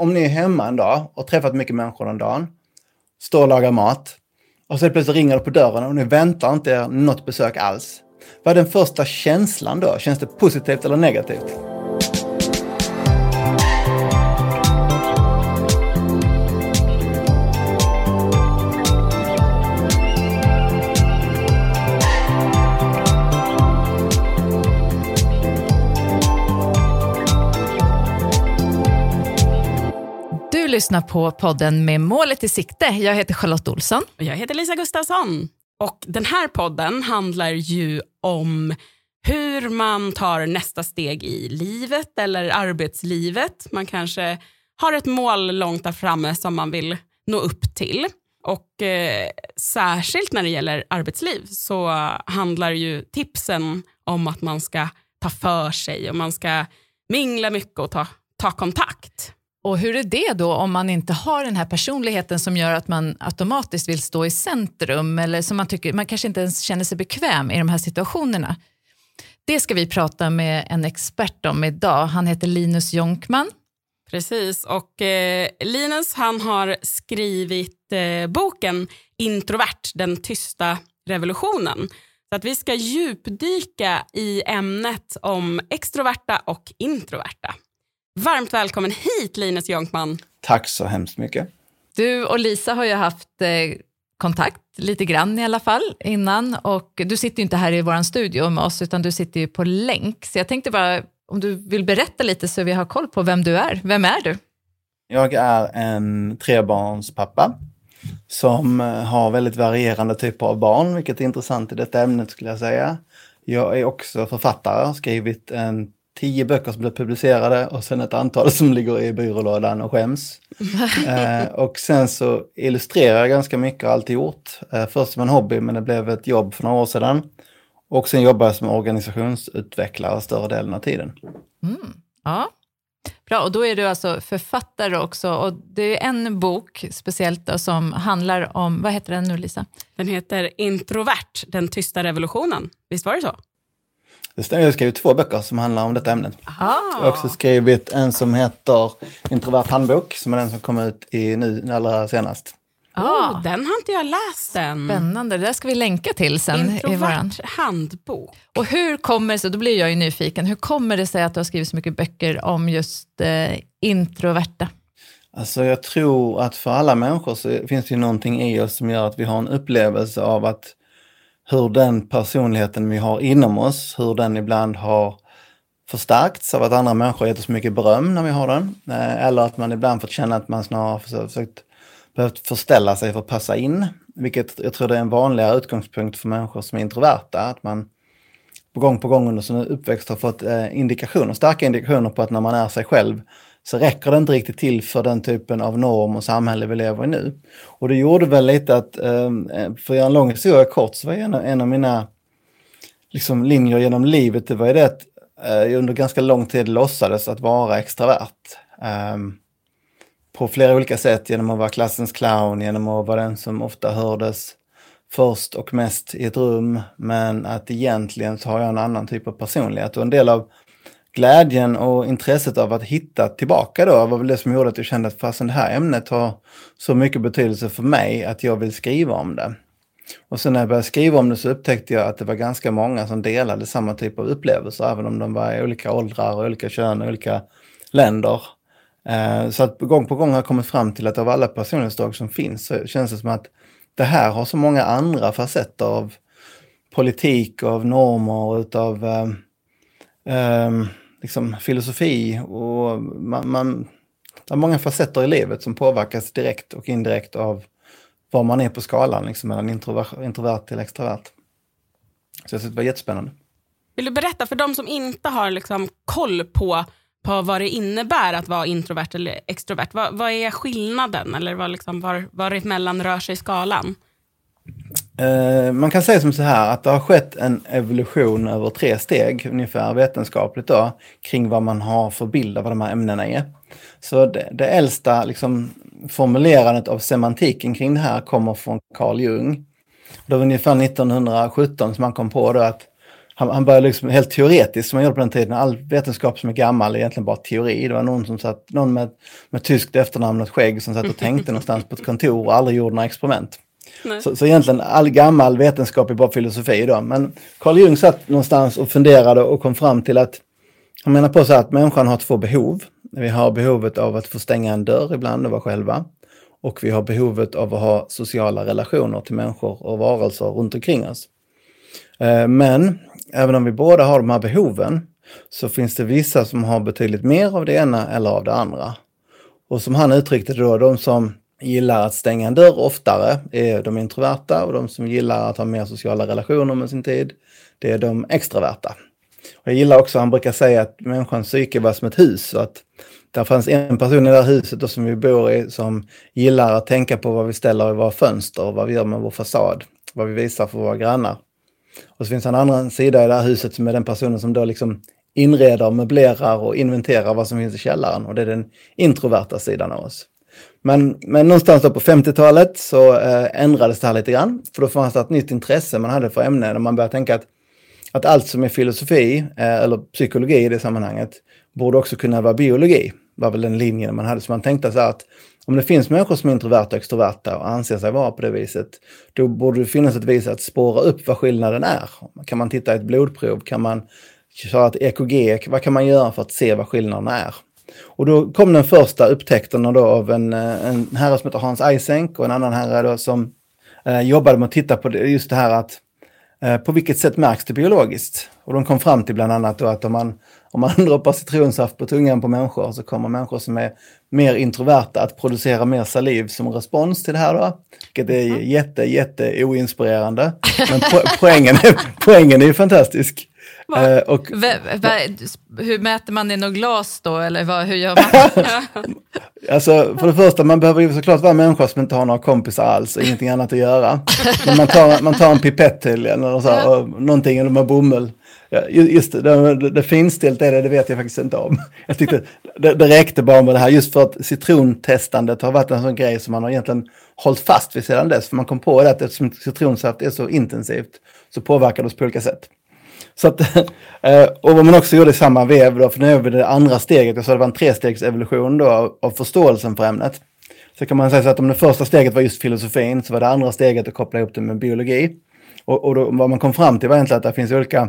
om ni är hemma en dag och träffat mycket människor den dagen, står och lagar mat och så plötsligt ringer det på dörren och ni väntar inte er något besök alls. Vad är den första känslan då? Känns det positivt eller negativt? Lyssnar på podden Med målet i sikte. Jag heter Charlotte Olsson. Och jag heter Lisa Gustafsson. Och den här podden handlar ju om hur man tar nästa steg i livet eller arbetslivet. Man kanske har ett mål långt där framme som man vill nå upp till. Och eh, särskilt när det gäller arbetsliv så handlar ju tipsen om att man ska ta för sig och man ska mingla mycket och ta, ta kontakt. Och hur är det då om man inte har den här personligheten som gör att man automatiskt vill stå i centrum eller som man tycker, man kanske inte ens känner sig bekväm i de här situationerna. Det ska vi prata med en expert om idag. Han heter Linus Jonkman. Precis, och eh, Linus han har skrivit eh, boken Introvert, den tysta revolutionen. Så att vi ska djupdyka i ämnet om extroverta och introverta. Varmt välkommen hit Linus Jonkman. Tack så hemskt mycket. Du och Lisa har ju haft eh, kontakt lite grann i alla fall innan och du sitter ju inte här i vår studio med oss utan du sitter ju på länk. Så jag tänkte bara om du vill berätta lite så vi har koll på vem du är. Vem är du? Jag är en trebarnspappa som har väldigt varierande typer av barn, vilket är intressant i detta ämnet skulle jag säga. Jag är också författare, har skrivit en tio böcker som blev publicerade och sen ett antal som ligger i byrålådan och skäms. eh, och sen så illustrerar jag ganska mycket, har alltid gjort. Eh, först som en hobby, men det blev ett jobb för några år sedan. Och sen jobbar jag som organisationsutvecklare större delen av tiden. Mm. Ja, Bra, och då är du alltså författare också. Och det är en bok speciellt då, som handlar om, vad heter den nu Lisa? Den heter Introvert, den tysta revolutionen. Visst var det så? Det stämmer, jag har skrivit två böcker som handlar om detta ämnet. Aha. Jag har också skrivit en som heter Introvert handbok, som är den som kom ut i nu allra senast. Oh, den har inte jag läst än. spännande, det där ska vi länka till sen. Introvert handbok. Och hur kommer det sig, då blir jag ju nyfiken, hur kommer det sig att du har skrivit så mycket böcker om just eh, introverta? Alltså jag tror att för alla människor så finns det ju någonting i oss som gör att vi har en upplevelse av att hur den personligheten vi har inom oss, hur den ibland har förstärkts av att andra människor gett oss mycket beröm när vi har den. Eh, eller att man ibland fått känna att man snarare har försökt, behövt förställa sig för att passa in. Vilket jag tror det är en vanligare utgångspunkt för människor som är introverta. Att man på gång på gång under sin uppväxt har fått eh, indikationer, starka indikationer på att när man är sig själv så räcker det inte riktigt till för den typen av norm och samhälle vi lever i nu. Och det gjorde väl lite att, ehm, eh, för att göra en lång historia kort, så var en, av- en av mina liksom, linjer genom livet, det var ju det att jag under ganska lång tid låtsades att vara extravert. Ehm, på flera olika sätt, genom att vara klassens clown, genom att vara den som ofta hördes först och mest i ett rum, men att egentligen så har jag en annan typ av personlighet. Och en del av glädjen och intresset av att hitta tillbaka då var väl det som gjorde att jag kände att fasen det här ämnet har så mycket betydelse för mig att jag vill skriva om det. Och sen när jag började skriva om det så upptäckte jag att det var ganska många som delade samma typ av upplevelser, även om de var i olika åldrar, och olika kön och olika länder. Eh, så att gång på gång har jag kommit fram till att av alla personlighetsdrag som finns så känns det som att det här har så många andra facetter av politik, av normer, och utav um, liksom filosofi och man, man det är många facetter i livet som påverkas direkt och indirekt av var man är på skalan liksom, mellan introvert, introvert till extrovert. Så jag tyckte det var jättespännande. Vill du berätta för de som inte har liksom koll på, på vad det innebär att vara introvert eller extrovert? Vad, vad är skillnaden eller vad liksom, var, var emellan rör sig skalan? Eh, man kan säga som så här att det har skett en evolution över tre steg ungefär vetenskapligt då kring vad man har för bild av vad de här ämnena är. Så det, det äldsta liksom, formulerandet av semantiken kring det här kommer från Carl Jung. Det var ungefär 1917 som han kom på då att han, han började liksom helt teoretiskt som man gjorde på den tiden. All vetenskap som är gammal är egentligen bara teori. Det var någon som satt, någon med, med tyskt efternamn och skägg som satt och tänkte någonstans på ett kontor och aldrig gjorde några experiment. Så, så egentligen all gammal vetenskap är bara filosofi då. Men Carl Jung satt någonstans och funderade och kom fram till att han menar på så att människan har två behov. Vi har behovet av att få stänga en dörr ibland och vara själva. Och vi har behovet av att ha sociala relationer till människor och varelser runt omkring oss. Eh, men även om vi båda har de här behoven så finns det vissa som har betydligt mer av det ena eller av det andra. Och som han uttryckte det då, de som gillar att stänga en dörr oftare är de introverta och de som gillar att ha mer sociala relationer med sin tid, det är de extroverta. Och jag gillar också, han brukar säga att människans psyke var som ett hus Så att där fanns en person i det här huset som vi bor i som gillar att tänka på vad vi ställer i våra fönster och vad vi gör med vår fasad, vad vi visar för våra grannar. Och så finns en annan sida i det här huset som är den personen som då liksom inreder, möblerar och inventerar vad som finns i källaren och det är den introverta sidan av oss. Men, men någonstans på 50-talet så eh, ändrades det här lite grann. För då fanns det ett nytt intresse man hade för ämnen och man började tänka att, att allt som är filosofi, eh, eller psykologi i det sammanhanget, borde också kunna vara biologi. var väl den linjen man hade. Så man tänkte så här att om det finns människor som är introverta och extroverta och anser sig vara på det viset, då borde det finnas ett vis att spåra upp vad skillnaden är. Kan man titta i ett blodprov? Kan man köra ett EKG? Vad kan man göra för att se vad skillnaden är? Och då kom den första upptäckten då av en, eh, en herre som heter Hans Eysenck och en annan herre då som eh, jobbade med att titta på det, just det här att eh, på vilket sätt märks det biologiskt? Och de kom fram till bland annat då att om man, om man droppar citronsaft på tungan på människor så kommer människor som är mer introverta att producera mer saliv som respons till det här då. Vilket är jätte, jätte oinspirerande. Men po poängen, poängen är ju fantastisk. Uh, och, hur mäter man i något glas då, eller vad, hur gör man? alltså, för det första, man behöver ju såklart vara människa som inte har några kompisar alls och ingenting annat att göra. Men man tar, man tar en pipett till eller så, och någonting med bomull. Ja, just det, det, det finstilt är det, det vet jag faktiskt inte om. Jag tyckte det, det räckte bara med det här, just för att citrontestandet har varit en sån grej som man har egentligen hållit fast vid sedan dess. För man kom på det att eftersom citronsaft är så intensivt så påverkar det oss på olika sätt. Så att, eh, och vad man också gjorde i samma vev, då, för nu är vi det andra steget, jag sa det var en trestegsevolution då av, av förståelsen för ämnet. Så kan man säga så att om det första steget var just filosofin så var det andra steget att koppla ihop det med biologi. Och, och då, vad man kom fram till var egentligen att det finns olika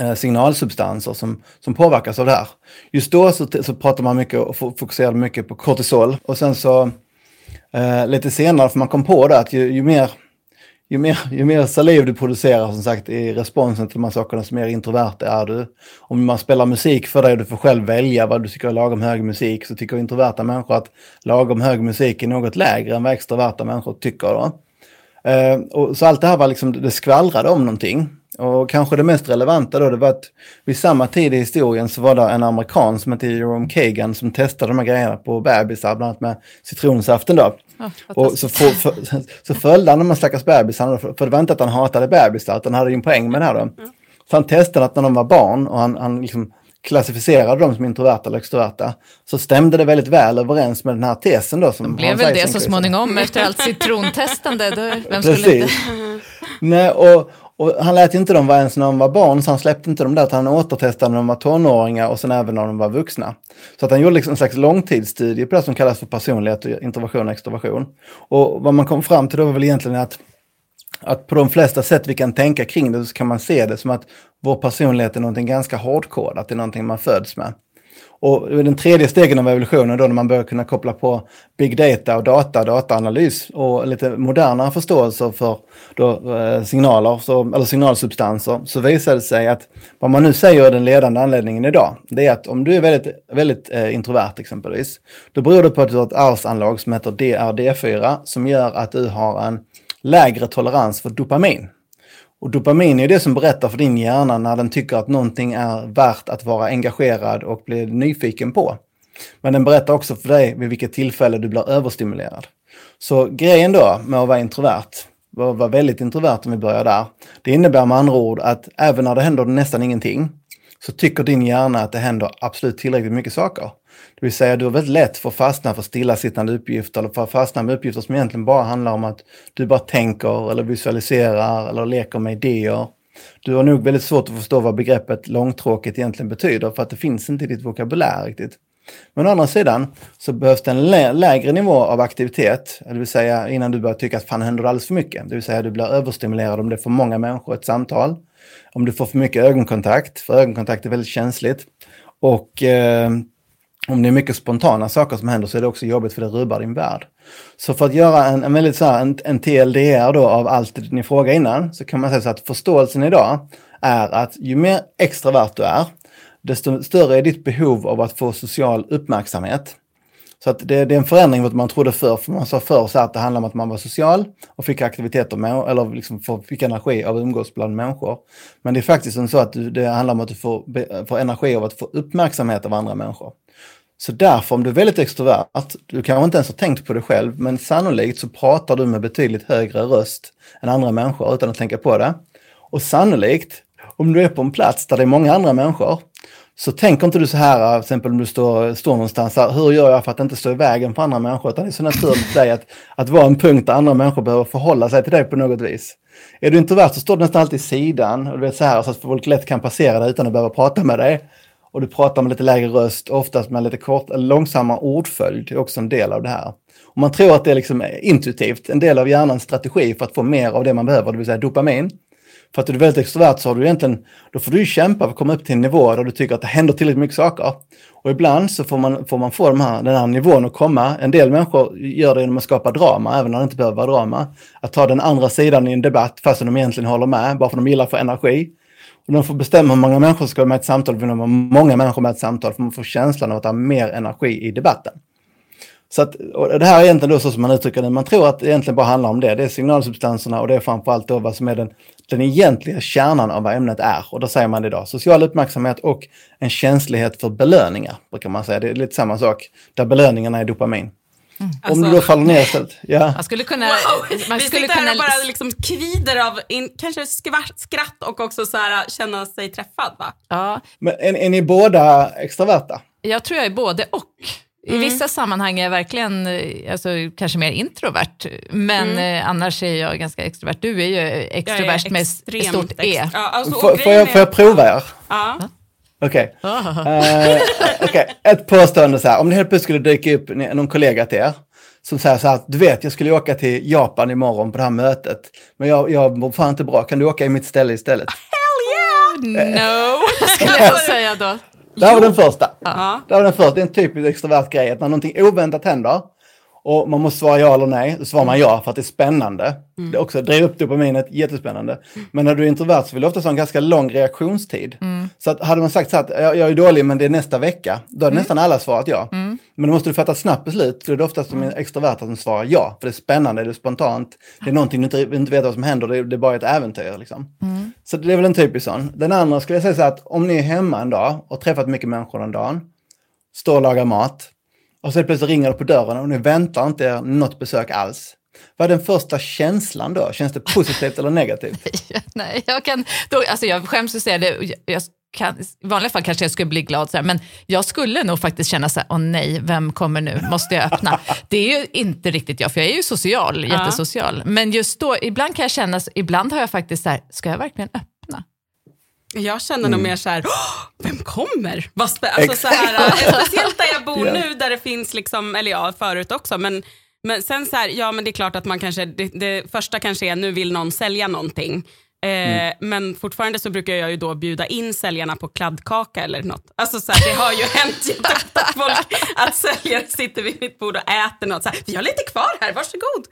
eh, signalsubstanser som, som påverkas av det här. Just då så, så pratar man mycket och fokuserade mycket på kortisol och sen så eh, lite senare, för man kom på det att ju, ju mer ju mer, ju mer saliv du producerar som sagt i responsen till de här sakerna, desto mer introvert är du. Om man spelar musik för dig och du får själv välja vad du tycker är lagom hög musik så tycker introverta människor att lagom hög musik är något lägre än vad extroverta människor tycker. Då. Eh, och så allt det här var liksom, det skvallrade om någonting. Och kanske det mest relevanta då det var att vid samma tid i historien så var det en amerikan som hette Jerome Kagan som testade de här grejerna på bebisar, bland annat med citronsaften då. Oh, och så, för, för, så följde han de här stackars bebisarna, för, för det var inte att han hatade bebisar, utan han hade ju en poäng med det här då. Mm. Så han testade att när de var barn och han, han liksom klassificerade dem som introverta eller extroverta, så stämde det väldigt väl överens med den här tesen då. Som de blev väl det så småningom efter allt citrontestande. Då, vem skulle Precis. inte? Nej, och, och han lät inte dem vara ens när de var barn, så han släppte inte dem där, utan han återtestade när de var tonåringar och sen även när de var vuxna. Så att han gjorde liksom en slags långtidsstudie på det som kallas för personlighet, introversion och extroversion. Och vad man kom fram till då var väl egentligen att, att på de flesta sätt vi kan tänka kring det så kan man se det som att vår personlighet är någonting ganska hårdkodat, det är någonting man föds med. Och den tredje stegen av evolutionen då när man börjar kunna koppla på big data och data, dataanalys och lite modernare förståelser för då, eh, signaler, så, eller signalsubstanser, så visar det sig att vad man nu säger är den ledande anledningen idag, det är att om du är väldigt, väldigt eh, introvert exempelvis, då beror det på att du har ett arvsanlag som heter DRD4 som gör att du har en lägre tolerans för dopamin. Och dopamin är det som berättar för din hjärna när den tycker att någonting är värt att vara engagerad och bli nyfiken på. Men den berättar också för dig vid vilket tillfälle du blir överstimulerad. Så grejen då med att vara introvert, att vara väldigt introvert om vi börjar där, det innebär med andra ord att även när det händer nästan ingenting, så tycker din hjärna att det händer absolut tillräckligt mycket saker. Det vill säga du har väldigt lätt för att fastna för stillasittande uppgifter eller för att fastna med uppgifter som egentligen bara handlar om att du bara tänker eller visualiserar eller leker med idéer. Du har nog väldigt svårt att förstå vad begreppet långtråkigt egentligen betyder för att det finns inte i ditt vokabulär riktigt. Men å andra sidan så behövs det en lä lägre nivå av aktivitet, det vill säga innan du börjar tycka att fan händer det alldeles för mycket. Det vill säga du blir överstimulerad om det är för många människor i ett samtal. Om du får för mycket ögonkontakt, för ögonkontakt är väldigt känsligt. Och eh, om det är mycket spontana saker som händer så är det också jobbigt för det rubbar din värld. Så för att göra en, en väldigt så här, en, en TLDR då av allt ni frågade innan så kan man säga så att förståelsen idag är att ju mer extrovert du är, desto större är ditt behov av att få social uppmärksamhet. Så att det, det är en förändring mot vad man trodde förr, för man sa förr så att det handlade om att man var social och fick aktiviteter med, eller liksom fick energi av att umgås bland människor. Men det är faktiskt så att du, det handlar om att du får, får energi av att få uppmärksamhet av andra människor. Så därför, om du är väldigt extrovert, du kanske inte ens har tänkt på det själv, men sannolikt så pratar du med betydligt högre röst än andra människor utan att tänka på det. Och sannolikt, om du är på en plats där det är många andra människor, så tänker inte du så här, till exempel om du står, står någonstans, här, hur gör jag för att inte stå i vägen för andra människor? Utan det är så naturligt för dig att, att vara en punkt där andra människor behöver förhålla sig till dig på något vis. Är du introvert så står du nästan alltid i sidan, och du vet så här, så att folk lätt kan passera dig utan att behöva prata med dig. Och du pratar med lite lägre röst, oftast med lite kort, långsamma ordföljd, det är också en del av det här. Och man tror att det är liksom intuitivt, en del av hjärnans strategi för att få mer av det man behöver, det vill säga dopamin. För att är du väldigt extrovert så har du egentligen, då får du ju kämpa för att komma upp till en nivå där du tycker att det händer tillräckligt mycket saker. Och ibland så får man, får man få de här, den här nivån att komma. En del människor gör det genom att skapa drama, även när det inte behöver vara drama. Att ta den andra sidan i en debatt fastän de egentligen håller med, bara för att de gillar för energi. De får bestämma hur många människor som ska vara med i ett samtal, vill de ha många människor med i ett samtal, för man får känslan av att ha mer energi i debatten. Så att, och det här är egentligen då så som man uttrycker det, man tror att det egentligen bara handlar om det. Det är signalsubstanserna och det är framförallt då vad som är den, den egentliga kärnan av vad ämnet är. Och då säger man det idag, social uppmärksamhet och en känslighet för belöningar, brukar man säga. Det är lite samma sak, där belöningarna är dopamin. Mm. Om alltså, du då faller ner istället. Ja. Man skulle kunna... Wow. Man skulle Vi sitter här och bara liksom kvider av in, kanske skvatt, skratt och också så här, känna sig träffad. Va? Ja. Men är, är ni båda extraverta? Jag tror jag är både och. I mm. vissa sammanhang är jag verkligen eh, alltså, kanske mer introvert, men mm. eh, annars är jag ganska extrovert. Du är ju extrovert är med stort E. Ja, alltså, får, får, jag, får jag prova er? Ja. Okej. Okay. Uh, okay. Ett påstående så här, om det helt plötsligt skulle dyka upp någon kollega till er som säger så här, du vet, jag skulle åka till Japan imorgon på det här mötet, men jag, jag mår fan inte bra, kan du åka i mitt ställe istället? Hell yeah! No, skulle jag säga då. Där var den första. Ja. Där var den första. Det är en typisk extrovert grej, att när någonting oväntat händer och man måste svara ja eller nej, då svarar man ja för att det är spännande. Mm. Det också driver upp dopaminet, jättespännande. Men när du är introvert så vill du ofta ha en ganska lång reaktionstid. Mm. Så att hade man sagt så att jag, jag är dålig men det är nästa vecka, då hade mm. nästan alla svarat ja. Mm. Men då måste du fatta ett snabbt beslut, då är det oftast de extroverta som svarar ja. För det är spännande, det är spontant, det är någonting du inte, inte vet vad som händer, det är, det är bara ett äventyr. Liksom. Mm. Så det är väl en typisk sån. Den andra skulle jag säga så att om ni är hemma en dag och träffat mycket människor den dagen, står och lagar mat, och så plötsligt ringer det på dörren och nu väntar inte er något besök alls. Vad är den första känslan då? Känns det positivt eller negativt? Nej, jag kan, då, alltså jag skäms att säga det, jag kan, i vanliga fall kanske jag skulle bli glad, så här, men jag skulle nog faktiskt känna så här, åh nej, vem kommer nu, måste jag öppna? Det är ju inte riktigt jag, för jag är ju social, jättesocial. Men just då, ibland kan jag känna, ibland har jag faktiskt så här, ska jag verkligen öppna? Jag känner mm. nog mer så här, vem kommer? Alltså, så här, speciellt där jag bor yeah. nu där det finns, liksom, eller ja förut också, men, men sen så här, ja men det är klart att man kanske, det, det första kanske är nu vill någon sälja någonting. Eh, mm. Men fortfarande så brukar jag ju då bjuda in säljarna på kladdkaka eller något. Alltså så här, det har ju hänt jätteofta att, folk, att säljare sitter vid mitt bord och äter något. Så här, vi har lite kvar här, varsågod.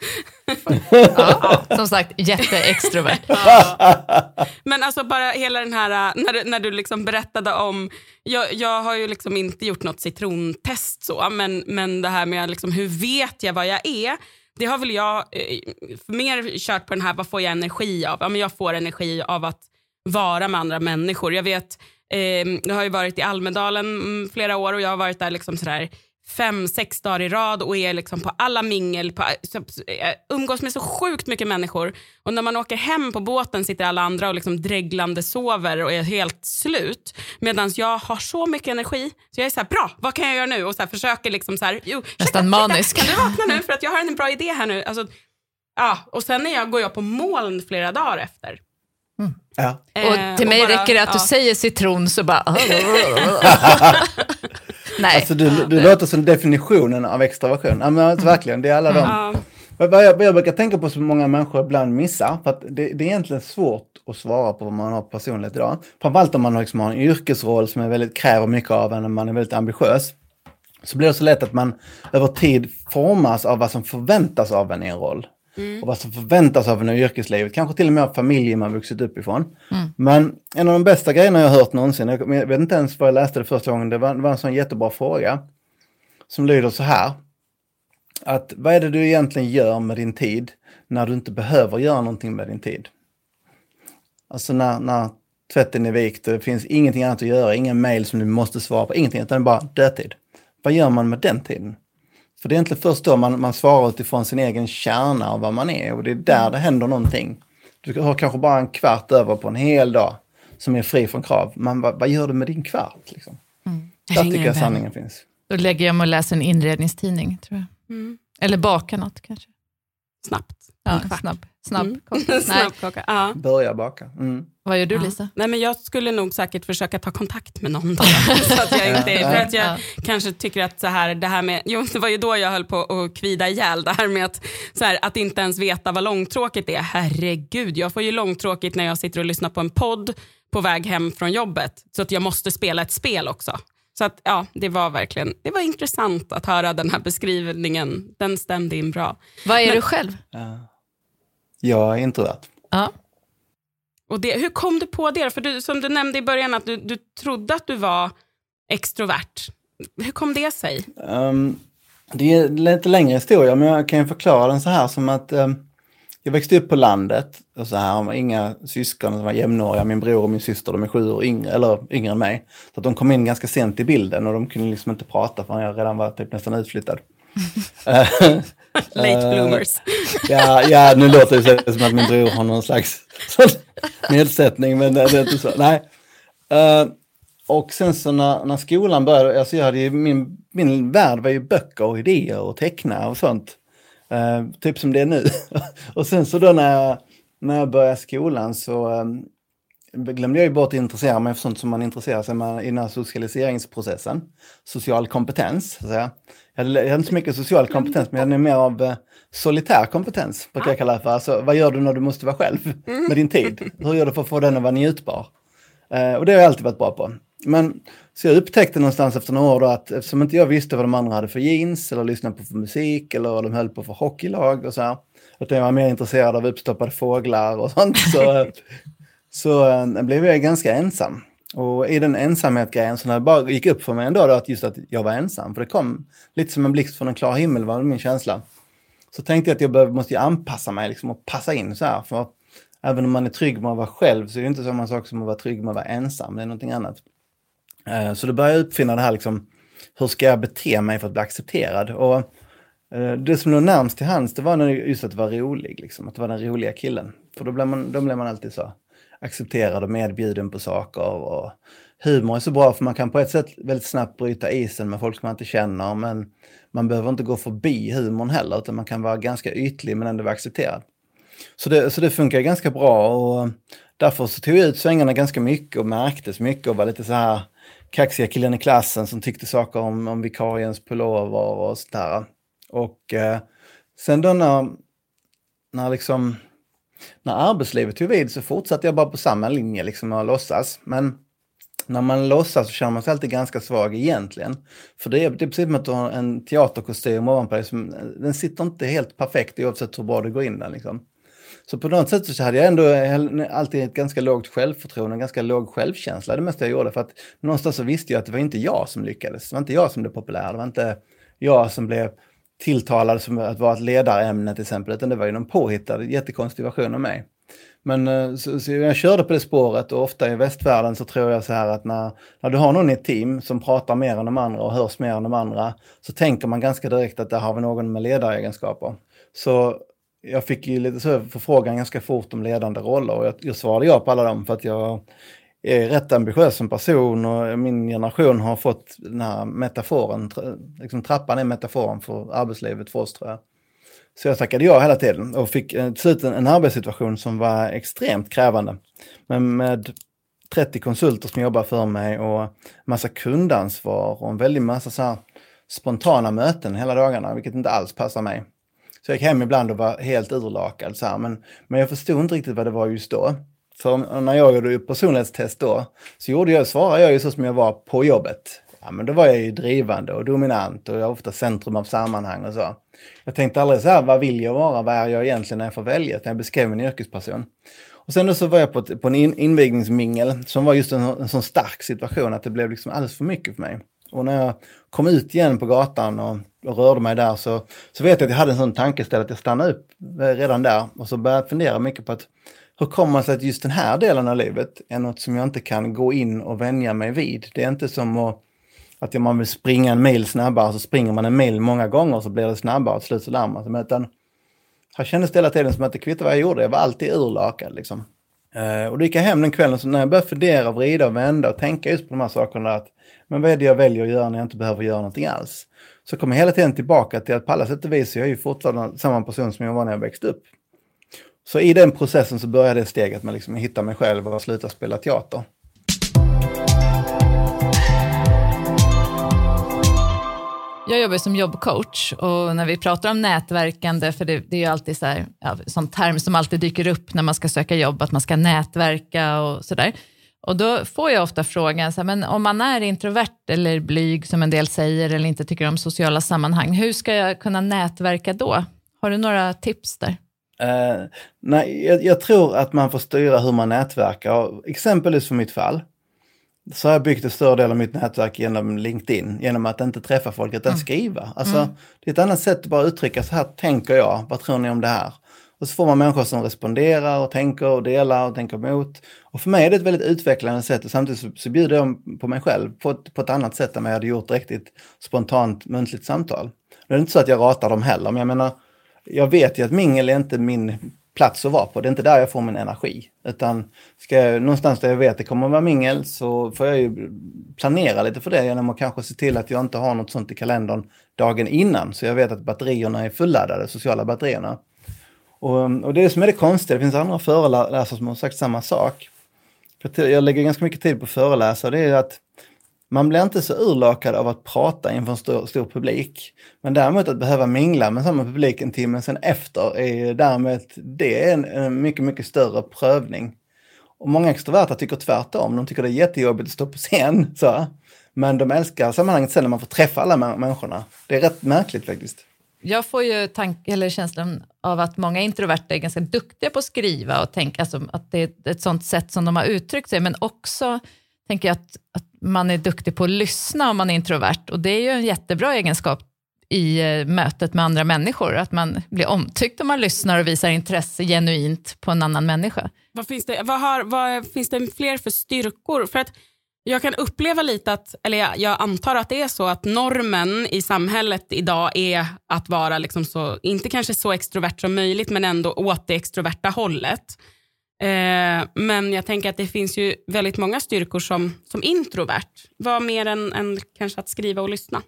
ja, som sagt, jätteextrovert. Ja. Men alltså bara hela den här, när du, när du liksom berättade om, jag, jag har ju liksom inte gjort något citrontest så, men, men det här med liksom, hur vet jag vad jag är? Det har väl jag eh, mer kört på den här, vad får jag energi av? Ja, men jag får energi av att vara med andra människor. Jag vet, eh, jag har ju varit i Almedalen mm, flera år och jag har varit där liksom sådär fem, sex dagar i rad och är liksom på alla mingel, på, så, eh, umgås med så sjukt mycket människor. Och när man åker hem på båten sitter alla andra och liksom dreglande sover och är helt slut. Medan jag har så mycket energi, så jag är så här, bra, vad kan jag göra nu? Och så här, försöker liksom så här, jo, Nästan manisk. Kan du vakna nu för att jag har en bra idé här nu? Alltså, ja, och sen är jag, går jag på moln flera dagar efter. Ja. Och Eh, till mig bara- räcker det att du ja. säger citron så bara... Nej. Alltså du, du låter som definitionen av extraversion. Ja, men alltså, verkligen, det är alla de. Vad jag, vad jag brukar tänka på som många människor ibland missar, för att det, det är egentligen svårt att svara på vad man har personlighet idag. Framförallt om man liksom har en yrkesroll som är väldigt, kräver mycket av en och man är väldigt ambitiös. Så blir det så lätt att man över tid formas av vad som förväntas av en i en roll. Mm. Och vad som förväntas av en i yrkeslivet, kanske till och med av familjen man vuxit upp ifrån. Men en av de bästa grejerna jag har hört någonsin, jag vet inte ens var jag läste det första gången, det var, det var en sån jättebra fråga. Som lyder så här att vad är det du egentligen gör med din tid när du inte behöver göra någonting med din tid? Alltså när, när tvätten är vikt och det finns ingenting annat att göra, ingen mail som du måste svara på, ingenting, utan bara dödtid. Vad gör man med den tiden? För det är egentligen först då man, man svarar utifrån sin egen kärna av vad man är och det är där det händer någonting. Du har kanske bara en kvart över på en hel dag som är fri från krav. Men vad, vad gör du med din kvart? Liksom? Där hänger tycker jag sanningen finns. Då lägger jag mig och läser en inredningstidning, tror jag. mm. Eller bakar något kanske. Snabbt. Ja, snabb. Snabb. Mm. Snabbkaka. Ja. Börja baka. Mm. Vad gör du Ja. Lisa? Nej, men jag skulle nog säkert försöka ta kontakt med någon. Då, så att jag inte, för att jag Ja. kanske tycker att så här, det här med, jo, det var ju då jag höll på att kvida ihjäl det här med att, så här, att inte ens veta vad långtråkigt är. Herregud, jag får ju långtråkigt när jag sitter och lyssnar på en podd på väg hem från jobbet. Så att jag måste spela ett spel också. Så att ja, det var verkligen, det var intressant att höra den här beskrivningen. Den stämde in bra. Vad är Men- du själv? Ja. Jag är introvert. Ja. Och det, hur kom du på det? För du, som du nämnde i början att du, du trodde att du var extrovert. Hur kom det sig? Um, det är en lite längre historia, men jag kan ju förklara den så här som att um, jag växte upp på landet och så här, inga syskon som var jämnåriga, min bror och min syster, de är sju år yngre, eller yngre än mig. Så att de kom in ganska sent i bilden och de kunde liksom inte prata förrän jag redan var typ nästan utflyttad. Late eh, bloomers. Ja, ja, nu låter det som att min bror har någon slags nedsättning, men det är inte så. Nej. Eh, och sen så när, när skolan började, alltså jag hade ju, min, min värld var ju böcker och idéer och teckna och sånt. Eh, typ som det är nu. och sen så då när jag, när jag började skolan så um, glömde jag ju bort att intressera mig för sånt som man intresserar sig med i den här socialiseringsprocessen. Social kompetens, så att säga. Jag hade inte så mycket social kompetens, men jag hade mer av eh, solitär kompetens, brukar jag kalla det för. Alltså, vad gör du när du måste vara själv med din tid? Hur gör du för att få den att vara njutbar? Eh, och det har jag alltid varit bra på. Men så jag upptäckte någonstans efter några år då att eftersom inte jag visste vad de andra hade för jeans eller lyssnade på för musik eller vad de höll på för hockeylag och så här. Utan jag var mer intresserad av uppstoppade fåglar och sånt. Så, eh, så eh, blev jag ganska ensam. Och i den ensamhet-grejen, så när det bara gick upp för mig ändå då att just att jag var ensam, för det kom lite som en blixt från en klar himmel var min känsla. Så tänkte jag att jag behöv, måste ju anpassa mig liksom och passa in så här. För även om man är trygg med att vara själv så är det inte samma sak som att vara trygg med att vara ensam, det är någonting annat. Eh, så då började jag uppfinna det här liksom, hur ska jag bete mig för att bli accepterad? Och eh, det som låg närmst till hands, det var just att vara rolig, liksom, att vara den roliga killen. För då blir man, då man alltid så accepterad och medbjuden på saker. Och humor är så bra för man kan på ett sätt väldigt snabbt bryta isen med folk som man inte känner, men man behöver inte gå förbi humorn heller, utan man kan vara ganska ytlig men ändå vara accepterad. Så det, så det funkar ganska bra och därför så tog jag ut svängarna ganska mycket och märktes mycket och var lite så här kaxiga killen i klassen som tyckte saker om, om vikariens pullover och sådär. där. Och eh, sen då när, när liksom när arbetslivet tog vid så fortsatte jag bara på samma linje liksom och låtsas. Men när man låtsas så känner man sig alltid ganska svag egentligen. För det är, det är precis som att du har en teaterkostym ovanpå dig. Som, den sitter inte helt perfekt oavsett hur bra du går in den. Liksom. Så på något sätt så hade jag ändå alltid ett ganska lågt självförtroende, en ganska låg självkänsla det mesta jag gjorde. För att någonstans så visste jag att det var inte jag som lyckades. Det var inte jag som blev populär. Det var inte jag som blev tilltalad som att vara ett ledarämne till exempel. Utan det var ju någon påhittad jättekonstig version av mig. Men eh, så, så jag körde på det spåret och ofta i västvärlden så tror jag så här att när, när du har någon i ett team som pratar mer än de andra och hörs mer än de andra så tänker man ganska direkt att där har vi någon med ledaregenskaper. Så jag fick ju lite så förfrågan ganska fort om ledande roller och jag, jag svarade ja på alla dem för att jag är rätt ambitiös som person och min generation har fått den här metaforen, liksom trappan är metaforen för arbetslivet för oss tror jag. Så jag tackade ja hela tiden och fick eh, till slut en, en arbetssituation som var extremt krävande. Men med 30 konsulter som jobbar för mig och massa kundansvar och en väldig massa så här spontana möten hela dagarna, vilket inte alls passar mig. Så jag gick hem ibland och var helt urlakad så här, men, men jag förstod inte riktigt vad det var just då. För när jag gjorde personlighetstest då, så gjorde jag, svarade jag ju så som jag var på jobbet. Ja, men då var jag ju drivande och dominant och jag var ofta centrum av sammanhang och så. Jag tänkte aldrig så här, vad vill jag vara, vad är jag egentligen när jag får välja, när jag beskrev min yrkesperson. Och sen då så var jag på, ett, på en in, invigningsmingel som var just en, en sån stark situation att det blev liksom alldeles för mycket för mig. Och när jag kom ut igen på gatan och, och rörde mig där så, så vet jag att jag hade en sån tankeställ att jag stannade upp eh, redan där och så började jag fundera mycket på att hur kommer man sig att just den här delen av livet är något som jag inte kan gå in och vänja mig vid? Det är inte som att, att man vill springa en mil snabbare, så springer man en mil många gånger så blir det snabbare och till slut så lär man sig. Utan här kändes det hela tiden som att det kvittade vad jag gjorde, jag var alltid urlakad liksom. Eh, och då gick jag hem den kvällen, så när jag började fundera, vrida och vända och tänka just på de här sakerna, att men vad är det jag väljer att göra när jag inte behöver göra någonting alls? Så kommer jag hela tiden tillbaka till att på alla sätt och vis är jag ju fortfarande samma person som jag var när jag växte upp. Så i den processen så började det steget med liksom att hitta mig själv och sluta spela teater. Jag jobbar som jobbcoach och när vi pratar om nätverkande, för det, det är ju alltid så här, ja, sån term som alltid dyker upp när man ska söka jobb, att man ska nätverka och sådär. Och då får jag ofta frågan, så här, men om man är introvert eller blyg som en del säger eller inte tycker om sociala sammanhang, hur ska jag kunna nätverka då? Har du några tips där? Uh, nej, jag, jag, tror att man får styra hur man nätverkar. Exempelvis för mitt fall så har jag byggt en större del av mitt nätverk genom LinkedIn, genom att inte träffa folk utan mm. skriva. Alltså, mm. Det är ett annat sätt att bara uttrycka, så här tänker jag, vad tror ni om det här? Och så får man människor som responderar och tänker och delar och tänker emot. Och för mig är det ett väldigt utvecklande sätt och samtidigt så, så bjuder jag på mig själv på ett, på ett annat sätt än vad jag hade gjort riktigt spontant muntligt samtal. Det är inte så att jag ratar dem heller, men jag menar, jag vet ju att mingel är inte min plats att vara på. Det är inte där jag får min energi. Utan ska jag, någonstans där jag vet att det kommer att vara mingel så får jag ju planera lite för det genom att kanske se till att jag inte har något sånt i kalendern dagen innan. Så jag vet att batterierna är fulladdade, sociala batterierna. Och, och det som är det konstiga, det finns andra föreläsare som har sagt samma sak. Jag lägger ganska mycket tid på föreläsare, det är att man blir inte så urlakad av att prata inför en stor, stor, publik. Men däremot att behöva mingla med samma publik en timme sen efter är därmed det är en, en mycket, mycket större prövning. Och många extroverta tycker tvärtom. De tycker det är jättejobbigt att stå på scen. Så. Men de älskar sammanhanget sen när man får träffa alla människorna. Det är rätt märkligt faktiskt. Jag får ju tank, eller känslan av att många introverta är ganska duktiga på att skriva och tänka alltså, att det är ett sånt sätt som de har uttryckt sig, men också tänker jag att, att man är duktig på att lyssna om man är introvert och det är ju en jättebra egenskap i eh, mötet med andra människor, att man blir omtyckt om man lyssnar och visar intresse genuint på en annan människa. Vad finns det, vad har, vad finns det fler för styrkor? För att jag kan uppleva lite att, eller jag, jag, antar att det är så att normen i samhället idag är att vara liksom så, inte kanske så extrovert som möjligt men ändå åt det extroverta hållet. Eh, men jag tänker att det finns ju väldigt många styrkor som, som introvert. Vad mer än, än kanske att skriva och lyssna?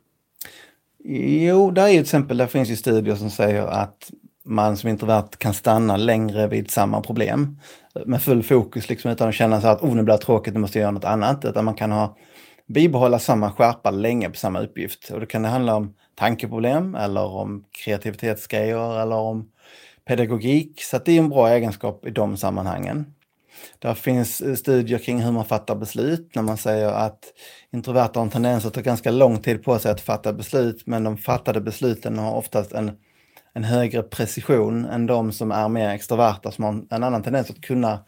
Jo, där är till exempel, där finns ju studier som säger att man som introvert kan stanna längre vid samma problem med full fokus liksom utan att känna så att oh, nu blir det tråkigt, nu måste jag göra något annat. Utan man kan ha bibehålla samma skärpa länge på samma uppgift. Och då kan det handla om tankeproblem eller om kreativitetsgrejer eller om pedagogik. Så det är en bra egenskap i de sammanhangen. Det finns eh, studier kring hur man fattar beslut när man säger att introverta har en tendens att ta ganska lång tid på sig att fatta beslut, men de fattade besluten har oftast en, en högre precision än de som är mer extroverta som har en annan tendens att kunna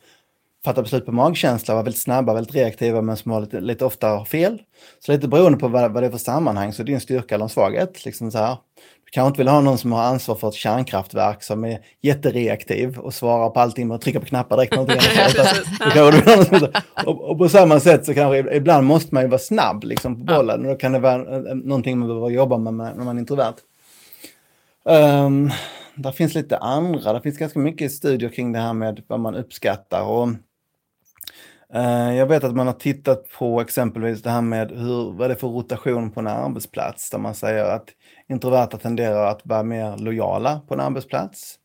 fatta beslut på magkänsla, vara väldigt snabba, väldigt reaktiva men som har lite, lite ofta har fel. Så lite beroende på vad, vad det är för sammanhang så är det en styrka eller en svaghet. Liksom så här kanske inte vill ha någon som har ansvar för ett kärnkraftverk som är jättereaktiv och svarar på allting med att trycka på knappar direkt. och, och på samma sätt så kanske ibland måste man ju vara snabb liksom, på bollen. Och då kan det vara någonting man behöver jobba med när man är introvert. Um, där finns lite andra, det finns ganska mycket studier kring det här med vad man uppskattar. Och Eh, Eh, jag vet att man har tittat på exempelvis det här med hur, vad är det för rotation på en arbetsplats, där man säger att introverta tenderar att vara mer lojala på en arbetsplats.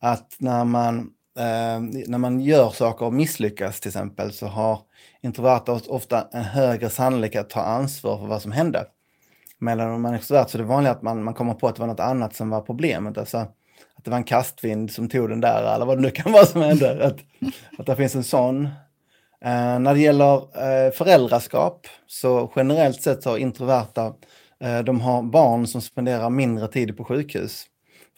Att när man, eh, när man gör saker och misslyckas till exempel så har introverta ofta en högre sannolikhet att ta ansvar för vad som hände. Medan om man är extrovert så är det vanligt att man, man kommer på att det var något annat som var problemet. Alltså, att det var en kastvind som tog den där eller vad det nu kan vara som hände. Att, att det finns en sån. Eh, när det gäller eh, föräldraskap så generellt sett så har introverta, eh, de har barn som spenderar mindre tid på sjukhus.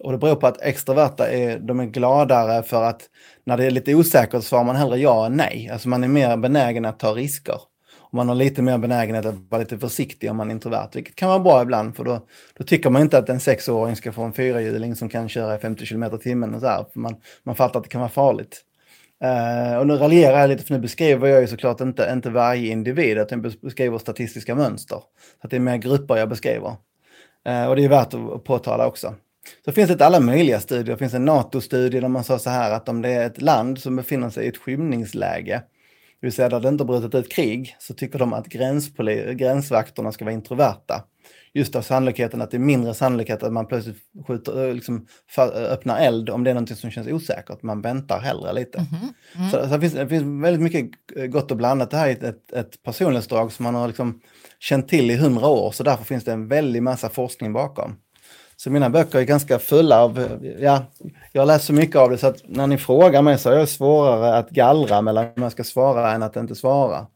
Och det beror på att extroverta är, de är gladare för att när det är lite osäkert så svarar man hellre ja än nej. Alltså man är mer benägen att ta risker. Och man har lite mer benägenhet att vara lite försiktig om man är introvert, vilket kan vara bra ibland för då, då tycker man inte att en sexåring ska få en fyrahjuling som kan köra i 50 km i timmen och så här, för man, man fattar att det kan vara farligt. Uh, och nu raljerar jag lite för nu beskriver jag ju såklart inte, inte varje individ, utan jag beskriver statistiska mönster. Så att det är mer grupper jag beskriver. Uh, och det är värt att påtala också. Så finns det alla möjliga studier. Det finns en NATO-studie där man sa så här att om det är ett land som befinner sig i ett skymningsläge, det vill säga där det inte brutit ut krig, så tycker de att gränsvakterna ska vara introverta. Just av sannolikheten att det är mindre sannolikhet att man plötsligt skjuter, liksom, öppnar eld om det är något som känns osäkert. Man väntar hellre lite. Mm -hmm. mm. Så, så det, finns, det finns väldigt mycket gott och blandat. Det här är ett, ett personlighetsdrag som man har liksom känt till i hundra år, så därför finns det en väldig massa forskning bakom. Så mina böcker är ganska fulla av, ja, jag har läst så mycket av det så att när ni frågar mig så är det svårare att gallra mellan hur man ska svara än att inte svara.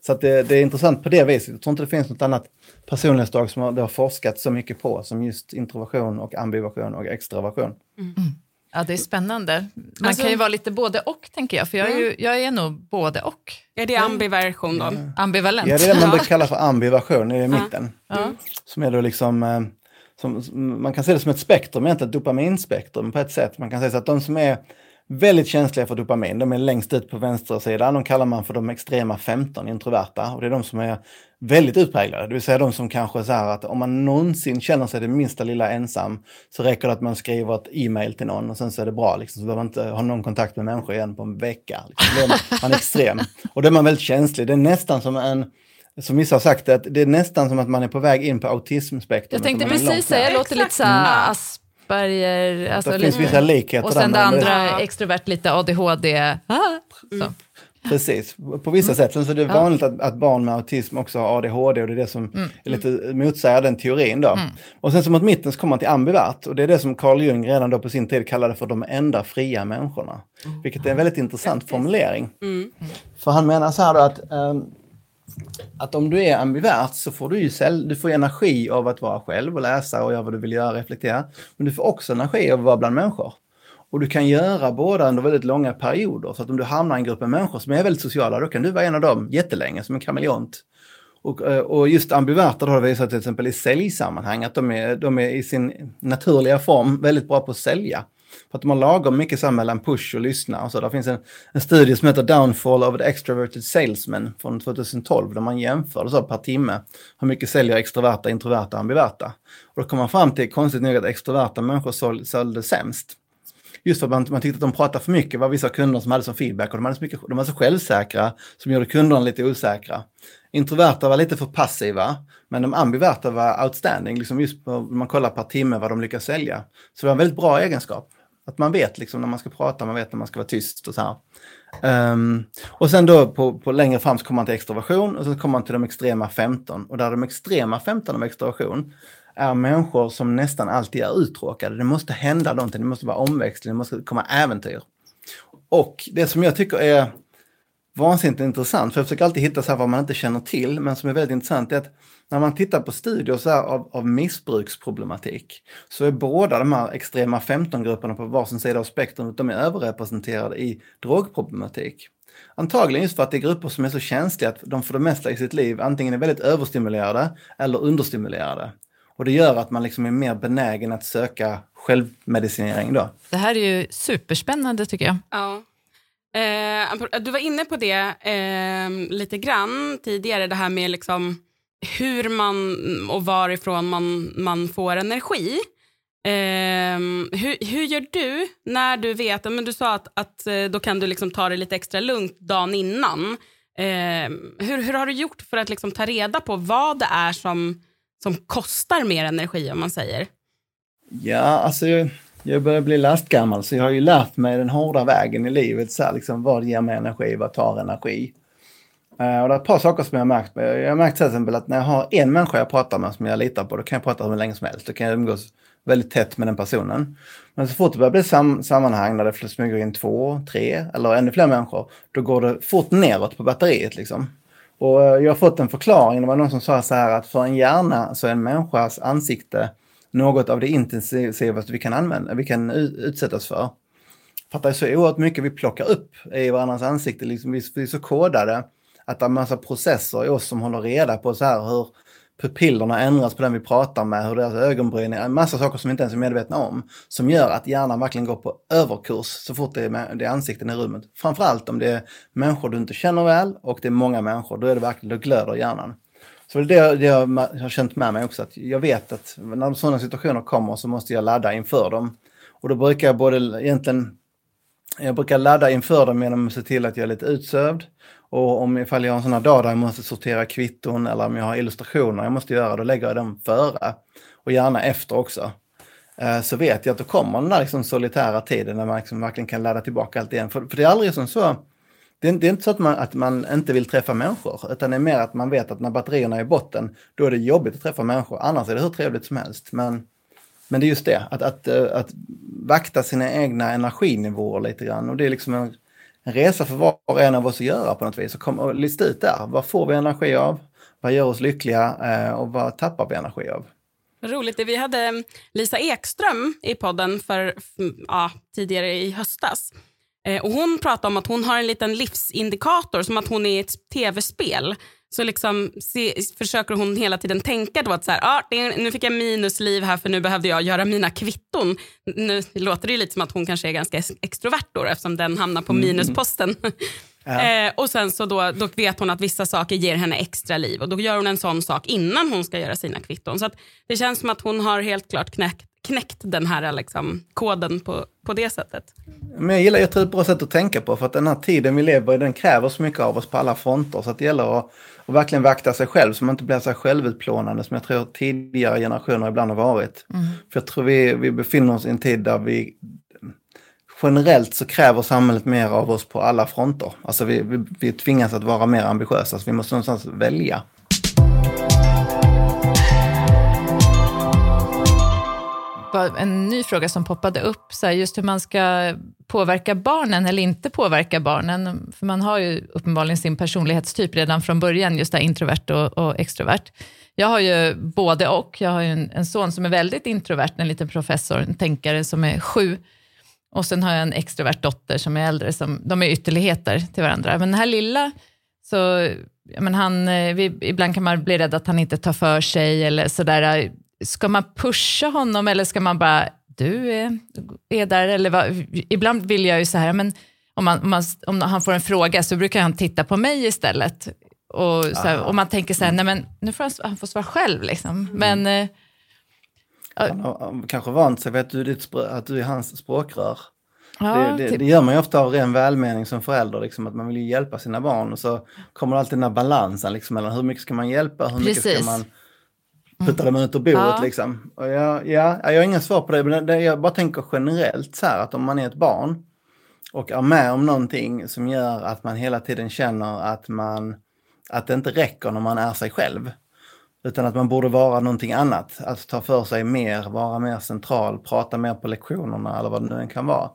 Så att det, det, är intressant på det viset. Jag tror inte det finns något annat personlighetsdrag som det har forskats så mycket på som just introversion och ambiversion och extraversion. Mm. Ja, det är spännande. Man alltså, kan ju vara lite både och, tänker jag. För jag är, ju, jag är nog både och. Är det ambiversion då? Ja. Ambivalent. Ja, det är det man brukar kalla för ambiversion i mitten. Ja. Som är då liksom eh, som, man kan se det som ett spektrum, egentligen ett dopaminspektrum på ett sätt. Man kan säga så att de som är väldigt känsliga för dopamin, de är längst ut på vänstersidan. De kallar man för de extrema 15 introverta och det är de som är väldigt utpräglade. Det vill säga de som kanske så här att om man någonsin känner sig det minsta lilla ensam så räcker det att man skriver ett e-mail till någon och sen så är det bra. Liksom, så behöver man inte ha någon kontakt med människor igen på en vecka. Liksom. Man, man är extrem. Och då är man väldigt känslig. Det är nästan som en som vissa har sagt, att det är nästan som att man är på väg in på autismspektrumet. Jag tänkte precis säga, jag låter lite så mm. Asperger. Alltså det finns vissa likheter. Och sen det andra, extrovert, lite ADHD. Ah, mm. Precis, på vissa mm. sätt. Sen så är det vanligt att, att, barn med autism också har ADHD och det är det som mm. är lite motsäger den teorin då. Mm. Och sen som mot mitten så kommer man till ambivert och det är det som Carl Jung redan då på sin tid kallade för de enda fria människorna. Mm. Vilket är en väldigt intressant formulering. Mm. För han menar så här då att um, att om du är ambivert så får du ju du får energi av att vara själv och läsa och göra vad du vill göra, reflektera. Men du får också energi av att vara bland människor. Och du kan göra båda under väldigt långa perioder. Så att om du hamnar i en grupp med människor som är väldigt sociala, då kan du vara en av dem jättelänge, som en kameleont. Och, eh, och just ambiverta då har det visat till exempel i säljsammanhang att de är, de är i sin naturliga form väldigt bra på att sälja. För att de har lagom mycket så mellan push och lyssna. Och så. Där finns en, en studie som heter Downfall of the Extroverted Salesman från 2012 där man jämför så per timme hur mycket säljer extroverta, introverta ambiverta. Och då kom man fram till, konstigt nog, att extroverta människor sålde, sålde sämst. Just för att man, man tyckte att de pratade för mycket, var vissa kunder som hade som feedback och de, hade så mycket, de var så självsäkra som gjorde kunderna lite osäkra. Introverta var lite för passiva, men de ambiverta var outstanding, liksom just på, man kollar per timme vad de lyckas sälja. Så det var en väldigt bra egenskap. Att man vet liksom när man ska prata, man vet när man ska vara tyst och så här. Um, och sen då på, på längre fram så kommer man till extroversion och så kommer man till de extrema 15. Och där de extrema 15 av extroversion är människor som nästan alltid är uttråkade. Det måste hända någonting, det måste vara omväxling, det måste komma äventyr. Och det som jag tycker är vansinnigt intressant, för jag försöker alltid hitta så här vad man inte känner till, men som är väldigt intressant är att när man tittar på studier så av, av missbruksproblematik så är båda de här extrema 15-grupperna på varsin sida av spektrumet, de är överrepresenterade i drogproblematik. Antagligen just för att det är grupper som är så känsliga att de för det mesta i sitt liv antingen är väldigt överstimulerade eller understimulerade. Och det gör att man liksom är mer benägen att söka självmedicinering då. Det här är ju superspännande tycker jag. Ja. Eh, du var inne på det eh, lite grann tidigare, det här med liksom hur man och varifrån man, man får energi. Eh, hur, hur gör du när du vet, men du sa att, att eh, då kan du liksom ta det lite extra lugnt dagen innan. Eh, hur, hur har du gjort för att liksom ta reda på vad det är som, som kostar mer energi om man säger? Ja, alltså jag, jag börjar bli lastgammal så jag har ju lärt mig den hårda vägen i livet. Så här, liksom, vad ger mig energi? Vad tar energi? Eh, och det är ett par saker som jag har märkt. Jag har märkt till exempel att när jag har en människa jag pratar med som jag litar på, då kan jag prata hur länge som helst. Då kan jag umgås väldigt tätt med den personen. Men så fort det börjar bli sam sammanhang där det smyger in två, tre eller ännu fler människor, då går det fort neråt på batteriet liksom. Och eh, jag har fått en förklaring, det var någon som sa så här att för en hjärna så är en människas ansikte något av det intensivaste vi kan använda, vi kan utsättas för. För att det är så oerhört mycket vi plockar upp i varandras ansikte, liksom vi, vi är så kodade att det är en massa processer i oss som håller reda på så här hur pupillerna ändras på den vi pratar med, hur deras ögonbryn är, en massa saker som vi inte ens är medvetna om, som gör att hjärnan verkligen går på överkurs så fort det är, det är ansikten i rummet. Framförallt om det är människor du inte känner väl och det är många människor, då är det verkligen, då glöder hjärnan. Så det är det jag har känt med mig också, att jag vet att när sådana situationer kommer så måste jag ladda inför dem. Och då brukar jag både egentligen, jag brukar ladda inför dem genom att se till att jag är lite utsövd. Och om ifall jag har en sån här dag där jag måste sortera kvitton eller om jag har illustrationer jag måste göra, då lägger jag dem före. Och gärna efter också. Eh, så vet jag att då kommer den där liksom solitära tiden när man liksom verkligen kan ladda tillbaka allt igen. För, för det är aldrig som så det är, det är, inte så att man, att man inte vill träffa människor, utan det är mer att man vet att när batterierna är i botten, då är det jobbigt att träffa människor. Annars är det hur trevligt som helst. Men, men det är just det, att, att, eh, att vakta sina egna energinivåer lite grann. Och det är liksom en, en resa för var och en av oss att göra på något vis. Och, kom, och lista ut där, vad får vi energi av? Vad gör oss lyckliga? Eh, och vad tappar vi energi av? Roligt. Vi hade mm, Lisa Ekström i podden för, ja, tidigare i höstas. Eh, och Hon pratade om att hon har en liten livsindikator, som att hon är i ett tv-spel. Så liksom se, försöker hon hela tiden tänka då att så här, ah, det, nu fick jag minusliv här för nu behövde jag göra mina kvitton. Nu låter det lite som att hon kanske är ganska extrovert då, eftersom den hamnar på mm. minusposten. Mm. Eh, och sen så då, då vet hon att vissa saker ger henne extra liv och då gör hon en sån sak innan hon ska göra sina kvitton. Så att det känns som att hon har helt klart knäckt, knäckt den här liksom, koden på, på det sättet. Men jag gillar, jag tror det är ett bra sätt att tänka på för att den här tiden vi lever i den kräver så mycket av oss på alla fronter så att det gäller att, att verkligen vakta sig själv så man inte blir så självutplånande som jag tror tidigare generationer ibland har varit. Mm. För jag tror vi, vi befinner oss i en tid där vi generellt så kräver samhället mer av oss på alla fronter. Alltså vi, vi, vi tvingas att vara mer ambitiösa, så vi måste någonstans välja. En ny fråga som poppade upp, så här, just hur man ska påverka barnen eller inte påverka barnen. För man har ju uppenbarligen sin personlighetstyp redan från början, just där introvert och, och extrovert. Jag har ju både och. Jag har ju en, en son som är väldigt introvert, en liten professor, en tänkare som är sju och sen har jag en extrovert dotter som är äldre. Som, de är ytterligheter till varandra. Men den här lilla, så, men han, eh, vi, ibland kan man bli rädd att han inte tar för sig eller sådär. Ska man pusha honom eller ska man bara, du är, är där? Eller vad? Ibland vill jag ju så här, men om, man, om, man, om han får en fråga så brukar han titta på mig istället. Och, så här, och man tänker så här, nej men nu får han, han får svara själv. Liksom. Men eh, han har kanske vant sig vid att du, att du är hans språkrör. Ja, det, det, typ. det, gör man ju ofta av ren välmening som förälder, liksom, att man vill ju hjälpa sina barn. Och så kommer alltid den här balansen liksom, mellan hur mycket ska man hjälpa, hur Precis. mycket ska man putta dem ut ur bordet. Ja. Liksom. Och jag, ja, jag har inga svar på det, men jag bara tänker generellt så här att om man är ett barn och är med om någonting som gör att man hela tiden känner att, man, att det inte räcker när man är sig själv. Utan att man borde vara någonting annat. Att ta för sig mer, vara mer central, prata mer på lektionerna eller vad det nu än kan vara.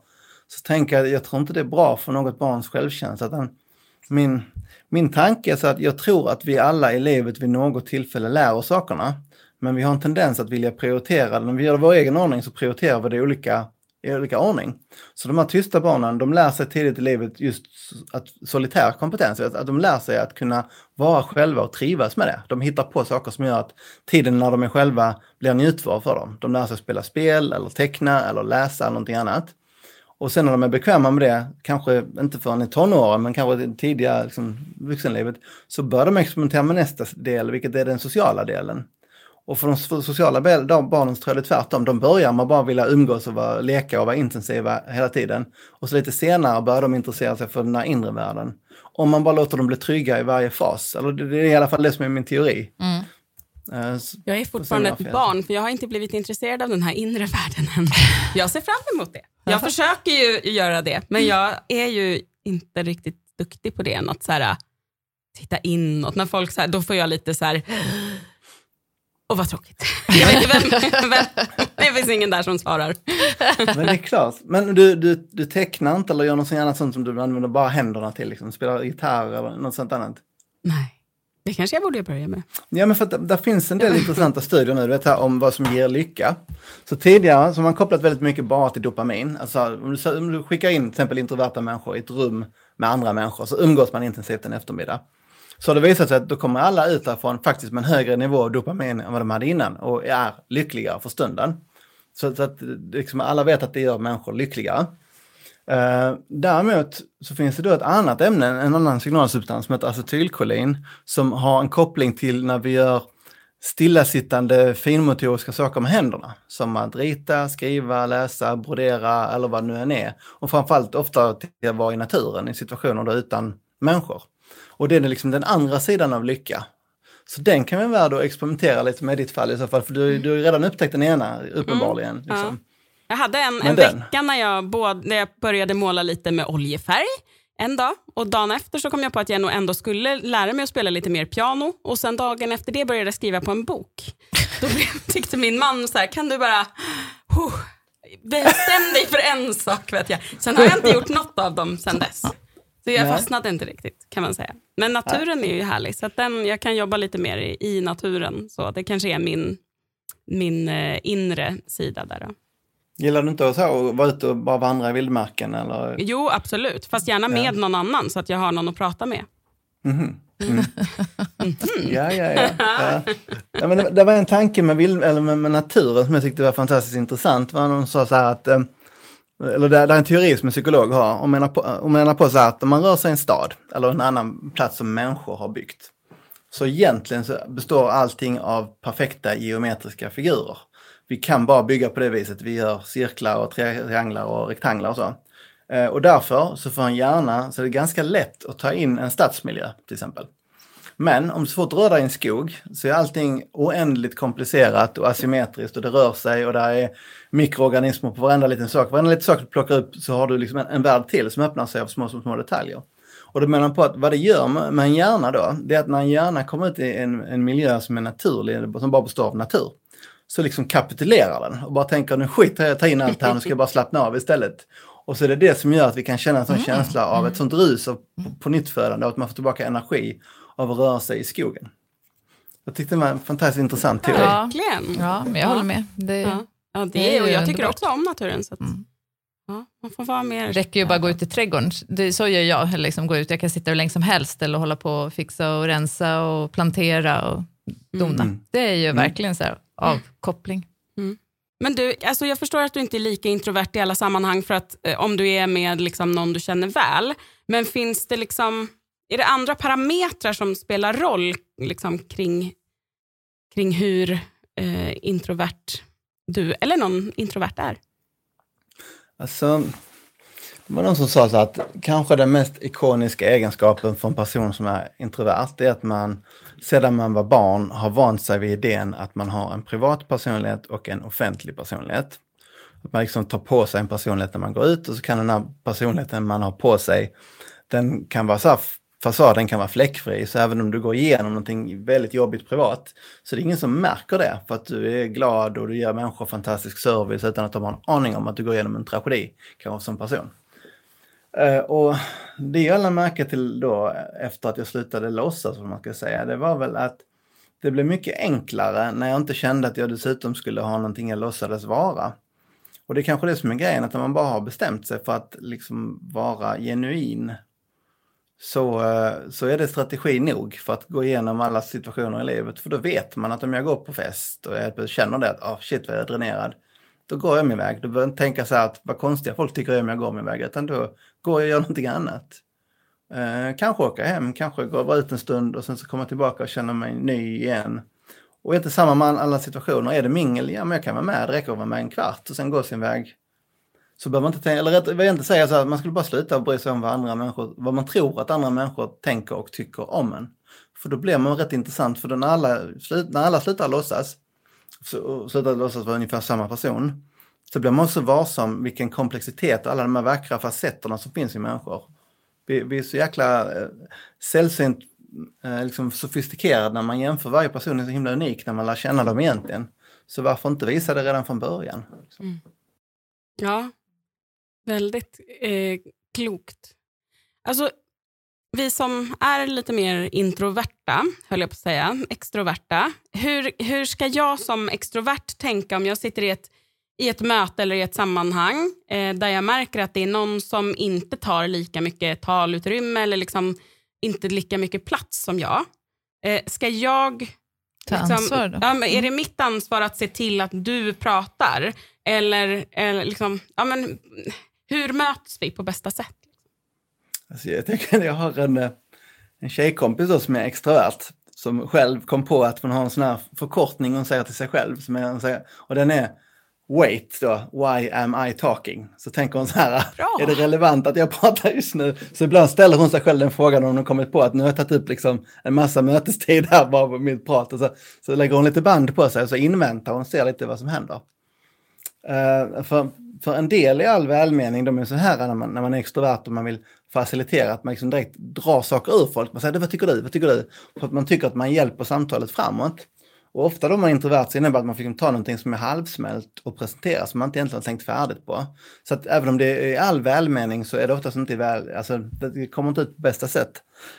Så tänker jag, jag tror inte det är bra för något barns självkänsla. Att min, min tanke är så att jag tror att vi alla i livet vid något tillfälle lär oss sakerna. Men vi har en tendens att vilja prioritera. När vi gör vår egen ordning så prioriterar vi det olika i olika ordning. Så de här tysta barnen, de lär sig tidigt i livet just att solitär kompetens, att de lär sig att kunna vara själva och trivas med det. De hittar på saker som gör att tiden när de är själva blir njutbar för dem. De lär sig spela spel eller teckna eller läsa någonting annat. Och sen när de är bekväma med det, kanske inte förrän i tonåren, men kanske i tidiga liksom, vuxenlivet, så börjar de experimentera med nästa del, vilket är den sociala delen. Och för de sociala barnen tror jag det är tvärtom. De börjar med att bara vilja umgås och vara, leka och vara intensiva hela tiden. Och så lite senare börjar de intressera sig för den här inre världen. Om man bara låter dem bli trygga i varje fas. Eller det är i alla fall det som är min teori. Mm. Uh, jag är fortfarande ett barn, för jag har inte blivit intresserad av den här inre världen än. Jag ser fram emot det. Jag försöker ju göra det, men jag är ju inte riktigt duktig på det än. Att så här, titta inåt. När folk så här, då får jag lite så här... Och vad tråkigt. Jag vet inte vem, vem, det finns ingen där som svarar. Men det är klart. Men du, du, du tecknar inte eller gör något annat sånt som du använder bara händerna till? Liksom, spelar gitarr eller något sånt annat? Nej. Det kanske jag borde börja med. Ja, men för att det finns en del intressanta studier nu du vet, här, om vad som ger lycka. Så tidigare så har man kopplat väldigt mycket bara till dopamin. Alltså om du, om du skickar in till exempel introverta människor i ett rum med andra människor så umgås man intensivt en eftermiddag. Så har det visat sig att då kommer alla ut därifrån faktiskt med en högre nivå av dopamin än vad de hade innan och är lyckligare för stunden. Så, så att liksom alla vet att det gör människor lyckligare. Eh, däremot så finns det då ett annat ämne, en annan signalsubstans som heter acetylkolin som har en koppling till när vi gör stillasittande finmotoriska saker med händerna. Som att rita, skriva, läsa, brodera eller vad det nu än är. Och framförallt ofta till att vara i naturen i situationer där utan människor. Och det är liksom den andra sidan av lycka. Så den kan vara värd att experimentera lite med i ditt fall i så fall, för du, du har redan upptäckt den ena uppenbarligen. Mm, liksom. ja. Jag hade en, en vecka när jag, både, när jag började måla lite med oljefärg en dag och dagen efter så kom jag på att jag nog ändå skulle lära mig att spela lite mer piano och sen dagen efter det började jag skriva på en bok. Då tyckte min man så här, kan du bara huh, bestäm dig för en sak vet jag. Sen har jag inte gjort något av dem sen dess. Så jag fastnade inte riktigt kan man säga. Men naturen är ju härlig så att den, jag kan jobba lite mer i, i naturen. Så det kanske är min, min eh, inre sida där. Då. Gillar du inte att vara ute och bara vandra i vildmarken? Eller? Jo, absolut. Fast gärna med ja. någon annan så att jag har någon att prata med. Mm. Mm. Mm. ja, ja, ja. ja. ja men det, det, var en tanke med, vild, eller med, med, naturen som jag tyckte var fantastiskt intressant. Det var någon som sa så här att, eh, eller det, det är en teori som en psykolog har, och menar på, och menar på så här att om man rör sig i en stad eller en annan plats som människor har byggt, så egentligen så består allting av perfekta geometriska figurer vi kan bara bygga på det viset. Vi gör cirklar och trianglar och rektanglar och så. Eh, och därför så får en hjärna, så är det ganska lätt att ta in en stadsmiljö till exempel. Men om du så fort rör dig i en skog så är allting oändligt komplicerat och asymmetriskt och det rör sig och där är mikroorganismer på varenda liten sak. Varenda liten sak du plockar upp så har du liksom en, en värld till som öppnar sig av små, små, små detaljer. Och då menar på att vad det gör med, en hjärna då, det är att när en hjärna kommer ut i en, en miljö som är naturlig, som bara består av natur, så liksom kapitulerar den och bara tänker nu skiter jag ta in allt här, nu ska jag bara slappna av istället. Och så är det det som gör att vi kan känna en sån mm. känsla av ett sånt rus av på, på nyttfödande och att man får tillbaka energi av att röra sig i skogen. Jag tyckte det var en fantastiskt intressant teori. Ja, verkligen. Ja, men jag håller med. Det, ja. Ja det är, och jag tycker också om naturen. Så att, mm. ja, man får vara mer... Det räcker ju bara att gå ut i trädgården. Det, så gör jag. Liksom, gå ut. Jag kan sitta hur länge som helst eller hålla på och fixa och rensa och plantera och dona. Mm. Det är ju mm. verkligen så här, avkoppling. Mm. Men du, alltså jag förstår att du inte är lika introvert i alla sammanhang för att eh, om du är med liksom någon du känner väl. Men finns det liksom, är det andra parametrar som spelar roll liksom, kring, kring hur eh, introvert du eller någon introvert är? Alltså, det var någon som sa så att kanske den mest ikoniska egenskapen för en person som är introvert är att man sedan man var barn har vant sig vid idén att man har en privat personlighet och en offentlig personlighet. Att man liksom tar på sig en personlighet när man går ut och så kan den här personligheten man har på sig, den kan vara så här, fasaden kan vara fläckfri, så även om du går igenom någonting väldigt jobbigt privat, så det är ingen som märker det för att du är glad och du ger människor fantastisk service utan att de har en aning om att du går igenom en tragedi, kanske som person. Eh, och det jag lade märke till då efter att jag slutade låtsas, vad man ska säga, det var väl att det blev mycket enklare när jag inte kände att jag dessutom skulle ha någonting jag låtsades vara. Och det är kanske det som är grejen, att när man bara har bestämt sig för att liksom vara genuin så, eh, så är det strategi nog för att gå igenom alla situationer i livet. För då vet man att om jag går på fest och jag känner det att oh, shit vad jag är dränerad, då går jag min väg. Då behöver jag inte tänka så här att vad konstiga folk tycker om jag går min väg, utan då går jag och gör någonting annat. Eh, kanske åka hem, kanske gå ut en stund och sen så komma tillbaka och känna mig ny igen. Och inte samma med alla situationer. Är det mingel, ja men jag kan vara med, det räcker att vara med en kvart och sen gå sin väg. Så behöver man inte tänka, eller rätt, jag vill inte säga så här, man skulle bara sluta bry sig om vad andra människor, vad man tror att andra människor tänker och tycker om en. För då blir man rätt intressant, för när alla, när alla slutar låtsas, slutar låtsas vara ungefär samma person, så blir man också varsam vilken komplexitet, alla de här vackra facetterna som finns i människor. Vi, vi är så jäkla eh, sällsynt eh, liksom sofistikerade när man jämför varje person är så himla unik när man lär känna dem egentligen. Så varför inte visa det redan från början? Liksom. Mm. Ja, väldigt eh, klokt. Alltså, vi som är lite mer introverta, höll jag på att säga, extroverta. Hur, hur ska jag som extrovert tänka om jag sitter i ett, i ett möte eller i ett sammanhang eh, där jag märker att det är någon som inte tar lika mycket talutrymme eller liksom inte lika mycket plats som jag. Eh, ska jag... Ta liksom, ansvar då? Ja, är det mitt ansvar att se till att du pratar? Eller, eller liksom, ja, men, hur möts vi på bästa sätt? Alltså jag, tänker, jag har en, eh, en tjejkompis då som är extrovert som själv kom på att hon har en sån här förkortning hon säger till sig själv. Som är, och den är Wait då, why am I talking? Så tänker hon så här, Bra. är det relevant att jag pratar just nu? Så ibland ställer hon sig själv den frågan när hon kommit på att nu har jag tagit upp liksom en massa mötestid här bara på mitt prat. Och så, så lägger hon lite band på sig och så inväntar hon och ser lite vad som händer. Uh, för, för en del i all välmening, de är så här när man, när man är extrovert och man vill facilitera, att man liksom direkt drar saker ur folk. Man säger, vad tycker du? Vad tycker du? För att man tycker att man hjälper samtalet framåt. Och ofta då man är introvert så innebär det att man fick ta någonting som är halvsmält och presentera som man inte egentligen har tänkt färdigt på. Så att även om det är i all välmening så är det oftast inte väl, alltså det kommer inte ut på bästa sätt.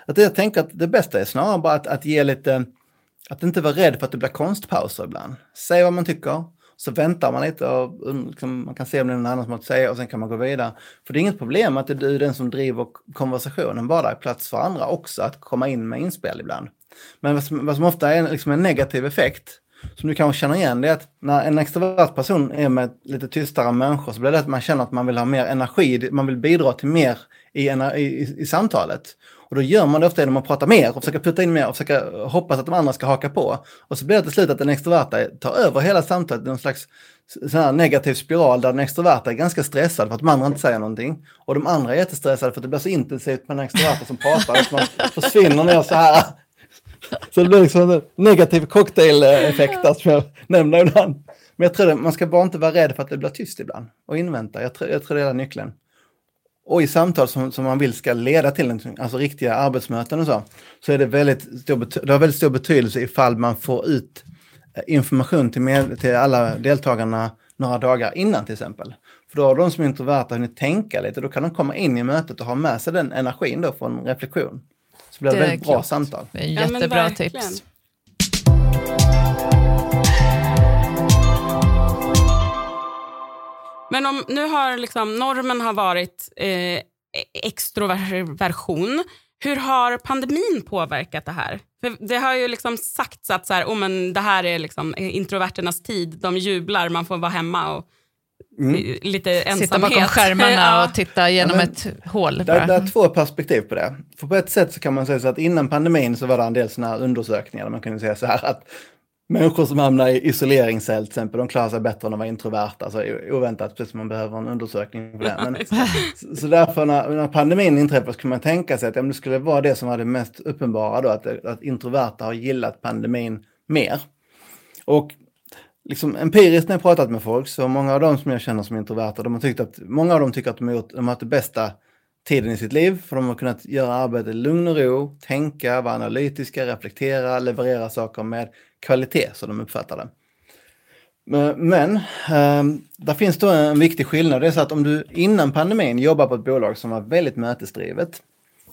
Att jag tänker att det bästa är snarare bara att, att ge lite, att inte vara rädd för att det blir konstpauser ibland. Säg vad man tycker, så väntar man lite och liksom, man kan se om det är någon annan som har att säga och sen kan man gå vidare. För det är inget problem att det är den som driver konversationen, bara är plats för andra också att komma in med inspel ibland. Men vad som, vad som ofta är liksom en negativ effekt, som du kanske känner igen, det är att när en extrovert person är med lite tystare människor så blir det att man känner att man vill ha mer energi, man vill bidra till mer i, i, i samtalet. Och då gör man det ofta genom att prata mer och försöka putta in mer och försöka hoppas att de andra ska haka på. Och så blir det till slut att den extroverta tar över hela samtalet i någon slags sån här negativ spiral där den extroverta är ganska stressad för att de andra inte säger någonting. Och de andra är jättestressade för att det blir så intensivt med den extroverta som pratar att man försvinner ner så här så det blir liksom en negativ cocktaileffekt som jag nämner ibland. Men jag tror att man ska bara inte vara rädd för att det blir tyst ibland och invänta. Jag tror, jag tror det är nyckeln. Och i samtal som, som man vill ska leda till en, alltså riktiga arbetsmöten och så, så är det väldigt stor, det har väldigt stor betydelse ifall man får ut eh, information till, med, till alla deltagarna några dagar innan till exempel. För då har de som är introverta hunnit tänka lite, då kan de komma in i mötet och ha med sig den energin då från reflektion. Så blir det, det väldigt bra samtal. Det är jättebra ja, tips. Men om nu har liksom, normen har varit eh, extroversion. Hur har pandemin påverkat det här? För det har ju liksom sagts att så här, oh, men det här är liksom introverternas tid. De jublar, man får vara hemma och Mm. lite ensamhet. Sitta bakom skärmarna och titta genom ja, ett hål. Det, det är två perspektiv på det. För på ett sätt så kan man säga så att innan pandemin så var det en del sådana här undersökningar där man kunde säga så här att människor som hamnar i isoleringscell till exempel, de klarar sig bättre än att vara introverta. Alltså oväntat, precis som man behöver en undersökning för det. Men, så, så därför när, när pandemin inträffade så kunde man tänka sig att ja, det skulle vara det som var det mest uppenbara då, att, att introverta har gillat pandemin mer. Och liksom empiriskt när jag pratat med folk så många av dem som jag känner som introverta, de har tyckt att, många av dem tycker att de har, gjort, de har haft det bästa tiden i sitt liv för de har kunnat göra arbetet i lugn och ro, tänka, vara analytiska, reflektera, leverera saker med kvalitet som de uppfattar det. Men, ehm, där finns då en viktig skillnad. Det är så att om du innan pandemin jobbar på ett bolag som var väldigt mötesdrivet,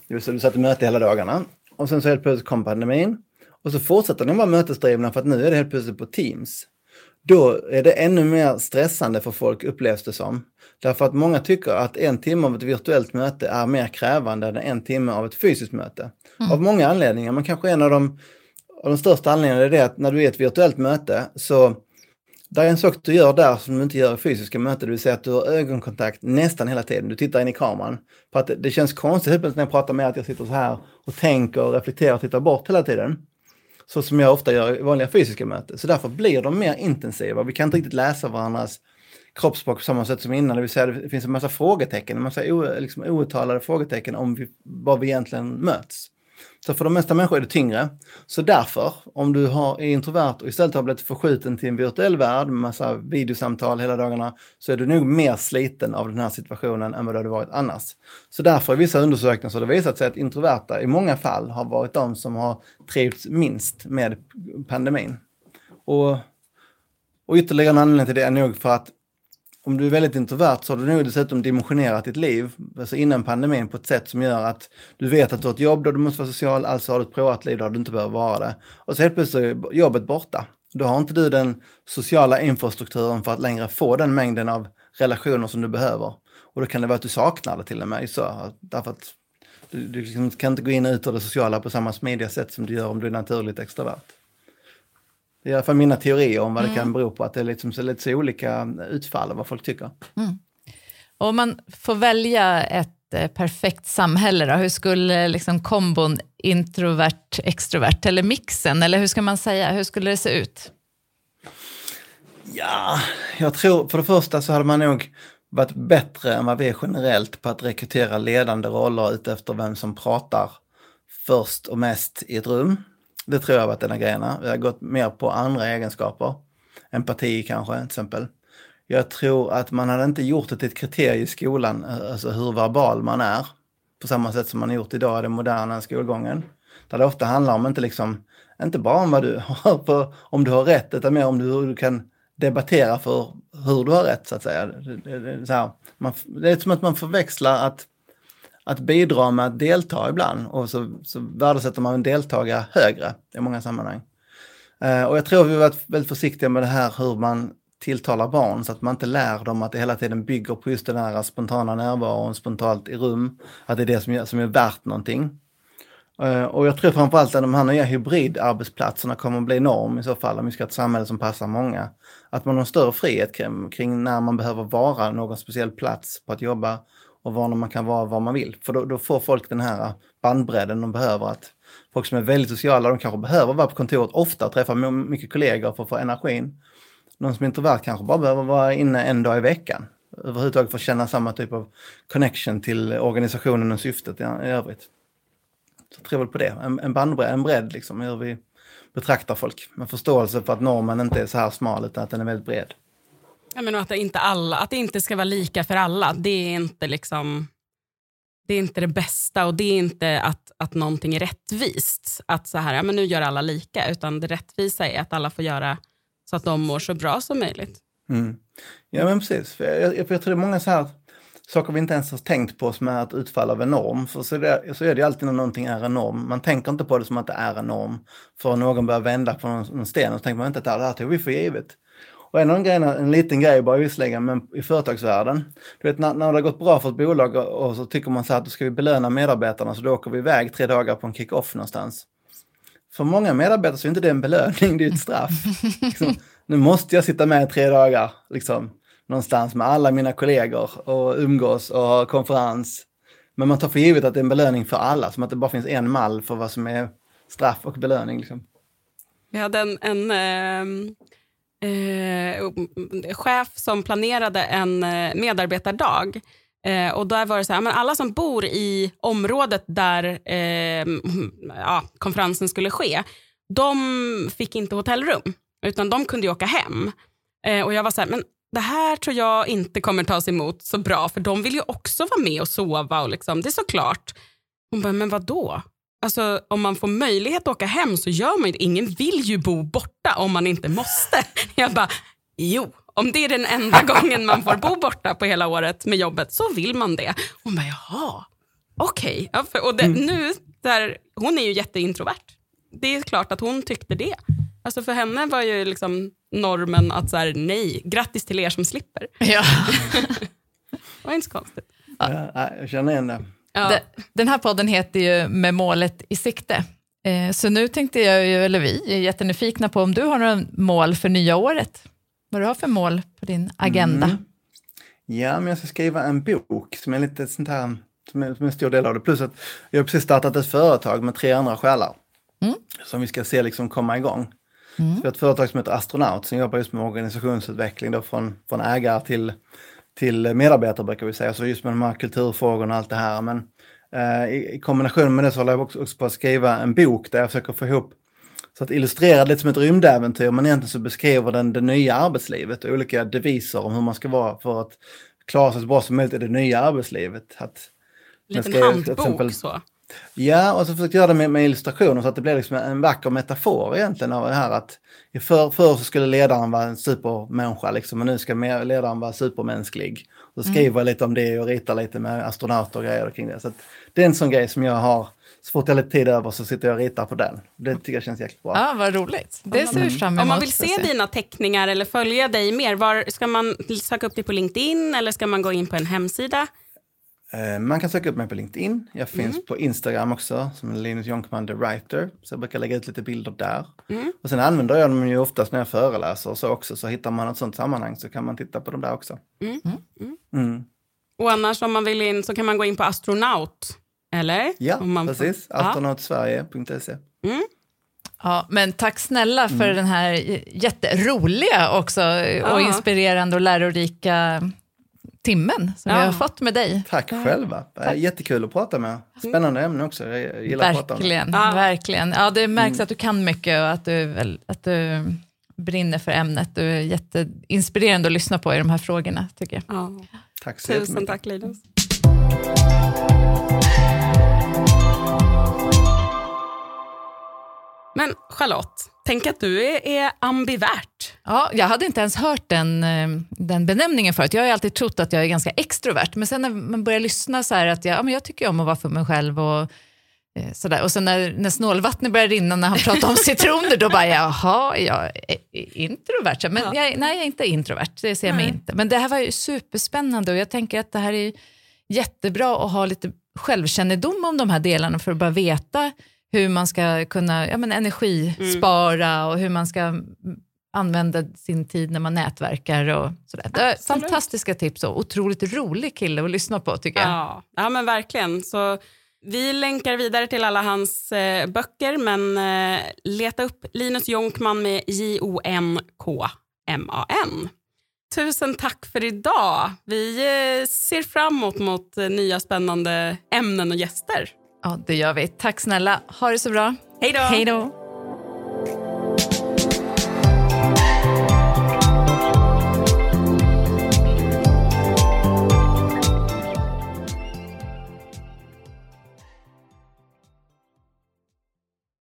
det vill säga du satt i möte hela dagarna och sen så helt plötsligt kom pandemin och så fortsätter de vara mötesdrivna för att nu är det helt plötsligt på Teams. Då är det ännu mer stressande för folk upplevs det som. Därför att många tycker att en timme av ett virtuellt möte är mer krävande än en timme av ett fysiskt möte. Mm. Av många anledningar, men kanske en av de, av de största anledningarna är det att när du är i ett virtuellt möte så det är en sak du gör där som du inte gör i fysiska möten, det vill säga att du har ögonkontakt nästan hela tiden. Du tittar in i kameran. För att det känns konstigt när jag pratar med att jag sitter så här och tänker och reflekterar och tittar bort hela tiden så som jag ofta gör i vanliga fysiska möten. Så därför blir de mer intensiva. Vi kan inte riktigt läsa varandras kroppsspråk på samma sätt som innan. Det vill säga det finns en massa frågetecken, en massa o, liksom, outtalade frågetecken om vi, vad vi egentligen möts. Så för de mesta människor är det tyngre. Så därför, om du har, är introvert och istället har blivit förskjuten till en virtuell värld med massa videosamtal hela dagarna, så är du nog mer sliten av den här situationen än vad du hade varit annars. Så därför i vissa undersökningar så har det visat sig att introverta i många fall har varit de som har trivts minst med pandemin. Och, och ytterligare en anledning till det är nog för att om du är väldigt introvert så har du nog dessutom dimensionerat ditt liv, alltså innan pandemin, på ett sätt som gör att du vet att du har ett jobb där du måste vara social, alltså har du ett privatliv där du inte behöver vara det. Och så helt plötsligt är jobbet borta. Då har inte du den sociala infrastrukturen för att längre få den mängden av relationer som du behöver. Och då kan det vara att du saknar det till och med. Så, därför att du, du liksom kan inte gå in och ut ur det sociala på samma smidiga sätt som du gör om du är naturligt extrovert. Det är i alla fall mina teorier om vad det kan bero på, att det är liksom så lite så olika utfall av vad folk tycker. Mm. Om man får välja ett eh, perfekt samhälle, då, hur skulle liksom kombon introvert, extrovert eller mixen, eller hur ska man säga, hur skulle det se ut? Ja, jag tror för det första så hade man nog varit bättre än vad vi är generellt på att rekrytera ledande roller utefter vem som pratar först och mest i ett rum. Det tror jag har varit en av grejerna. Vi har gått mer på andra egenskaper. Empati kanske, till exempel. Jag tror att man hade inte gjort det till ett kriterium i skolan, alltså hur verbal man är, på samma sätt som man har gjort idag i den moderna skolgången. Där det ofta handlar om, inte, liksom, inte bara om vad du har på, om du har rätt, utan mer om hur du kan debattera för hur du har rätt, så att säga. Det, det, det, så här, man, det är som att man förväxlar att att bidra med att delta ibland och så, så värdesätter man en deltagare högre i många sammanhang. Eh, och jag tror vi har varit väldigt försiktiga med det här hur man tilltalar barn så att man inte lär dem att det hela tiden bygger på just den här spontana närvaron, spontant i rum, att det är det som, är, som är värt någonting. Eh, och jag tror framförallt att de här nya hybridarbetsplatserna kommer att bli norm i så fall, om vi ska ha ett samhälle som passar många. Att man har större frihet kring, kring när man behöver vara någon speciell plats på att jobba och var man kan vara var man vill. För då, då, får folk den här äh, bandbredden de behöver. att Folk som är väldigt sociala, de kanske behöver vara på kontoret ofta och träffa mycket kollegor för att få energin. Någon som är introvert kanske bara behöver vara inne en dag i veckan. Överhuvudtaget för att känna samma typ av connection till organisationen och syftet i, i övrigt. Så jag tror väl på det, en, en bandbredd, en bredd liksom, hur vi betraktar folk. Med förståelse för att normen inte är så här smal utan att den är väldigt bred. Jag menar att, det inte alla, att det inte ska vara lika för alla, det är inte liksom det är inte det bästa och det är inte att, att någonting är rättvist. Att så här, ja, men nu gör alla lika, utan det rättvisa är att alla får göra så att de mår så bra som möjligt. Mm. Ja men precis, för jag, jag, jag tror det är många så här saker vi inte ens har tänkt på som är ett utfall av en norm. För så är, det, så är det alltid när någonting är en norm. Man tänker inte på det som att det är en norm. För någon börjar vända på någon, någon sten och så tänker man inte att det här tog vi för givet. Och en av grejerna, en liten grej bara visserligen, men i företagsvärlden. Du vet när, när det har gått bra för ett bolag och, och så tycker man så här att då ska vi belöna medarbetarna så då åker vi iväg tre dagar på en kick-off någonstans. För många medarbetare så är inte det en belöning, det är ett straff. liksom, nu måste jag sitta med tre dagar, liksom, någonstans med alla mina kollegor och umgås och ha konferens. Men man tar för givet att det är en belöning för alla, som att det bara finns en mall för vad som är straff och belöning. Liksom. Vi hade en, en eh eh, mm, chef som planerade en eh, medarbetardag. Eh, och där var det så här, men alla som bor i området där eh, mm, ja, konferensen skulle ske, de fick inte hotellrum, utan de kunde åka hem. Eh, och jag var så här, men det här tror jag inte kommer tas emot så bra, för de vill ju också vara med och sova. Och liksom, det är såklart. Hon bara, men vad då? Alltså, om man får möjlighet att åka hem så gör man ju det. Ingen vill ju bo borta om man inte måste. Jag bara, jo, om det är den enda gången man får bo borta på hela året med jobbet så vill man det. Hon bara, jaha, okej. Okay. Ja, och det, mm. nu, där, hon är ju jätteintrovert. Det är klart att hon tyckte det. Alltså för henne var ju liksom normen att så här, nej, grattis till er som slipper. Ja. det var inte så konstigt. Ja, jag känner igen det. Ja. Den här podden heter ju Med målet i sikte. Eh, så nu tänkte jag, ju, eller vi, är jättenyfikna på om du har några mål för nya året. Vad du har för mål på din agenda? Mm. Ja, men jag ska skriva en bok som är lite sånt här, som är, som är en stor del av det. Plus att jag har precis startat ett företag med tre andra själar. Mm. som vi ska se liksom komma igång. Mm. Så vi har ett företag som heter Astronaut som jobbar just med organisationsutveckling då från, från ägare till, till medarbetare brukar vi säga, så just med de här kulturfrågorna och allt det här. Men eh, i, i kombination med det så håller jag också, också på att skriva en bok där jag försöker få ihop så att illustrera det lite som ett rymdäventyr, men egentligen så beskriver den det nya arbetslivet och olika deviser om hur man ska vara för att klara sig så bra som möjligt i det nya arbetslivet. Att, liten handbok exempel- så. Ja, och så försökte jag göra det med, med illustrationer så att det blir liksom en vacker metafor egentligen av det här att i för, förr så skulle ledaren vara en supermänniska liksom, och nu ska ledaren vara supermänsklig. Och så skriver jag lite om det och ritar lite med astronauter och grejer kring det. Så att det är en sån grej som jag har, så fort jag har lite tid över så sitter jag och ritar på den. Det tycker jag känns jäkligt bra. Ja, vad roligt. Det ser vi fram emot. Om man vill se dina teckningar eller följa dig mer, var, ska man söka upp dig på LinkedIn eller ska man gå in på en hemsida? Eh, Man kan söka upp mig på LinkedIn. Jag finns på Instagram också som Linus Jonkman the Writer. Så jag brukar lägga ut lite bilder där. Och sen använder jag dem ju oftast när jag föreläser och så också. Så hittar man ett sånt sammanhang så kan man titta på dem där också. Mm. Och annars om man vill in så kan man gå in på astronaut, eller? Ja, Om man precis. Astronautsverige.se. Ja, men tack snälla för den här jätteroliga också och inspirerande och lärorika timmen som Ja. vi har fått med dig. Tack själva. Eh, Jättekul att prata med. Spännande ämne också. Jag gillar att prata om det. Verkligen, Ja. verkligen. Ja, det märks att du kan mycket och att du, väl- att du brinner för ämnet. Du är jätteinspirerande att lyssna på i de här frågorna, tycker jag. Ja. Tack så Tusen tack Linus. Men Charlotte, tänk att du är, är ambivert. Ja, jag hade inte ens hört den, eh, den benämningen förut. Jag har alltid trott att jag är ganska extrovert, men sen när man börjar lyssna så här att jag, ja, men jag tycker om att vara för mig själv och eh, sådär. Och sen när, när snålvattnet börjar rinna när han pratar om citroner, då bara jaha, jag är introvert. Men Ja. jag, nej, jag är inte introvert, det ser jag mig Nej. inte. Men det här var ju superspännande och jag tänker att det här är jättebra att ha lite självkännedom om de här delarna för att bara veta hur man ska kunna ja, men energispara och hur man ska mm, använda sin tid när man nätverkar och sådär. Absolut. fantastiska tips och otroligt rolig kille att lyssna på tycker jag. Ja, ja men verkligen. Så vi länkar vidare till alla hans eh, böcker, men eh, leta upp Linus Jonkman med J-O-N-K-M-A-N. Tusen tack för idag. Vi eh, ser fram emot mot eh, nya spännande ämnen och gäster. Ja, det gör vi. Tack snälla. Ha det så bra. Hej då! Hej då.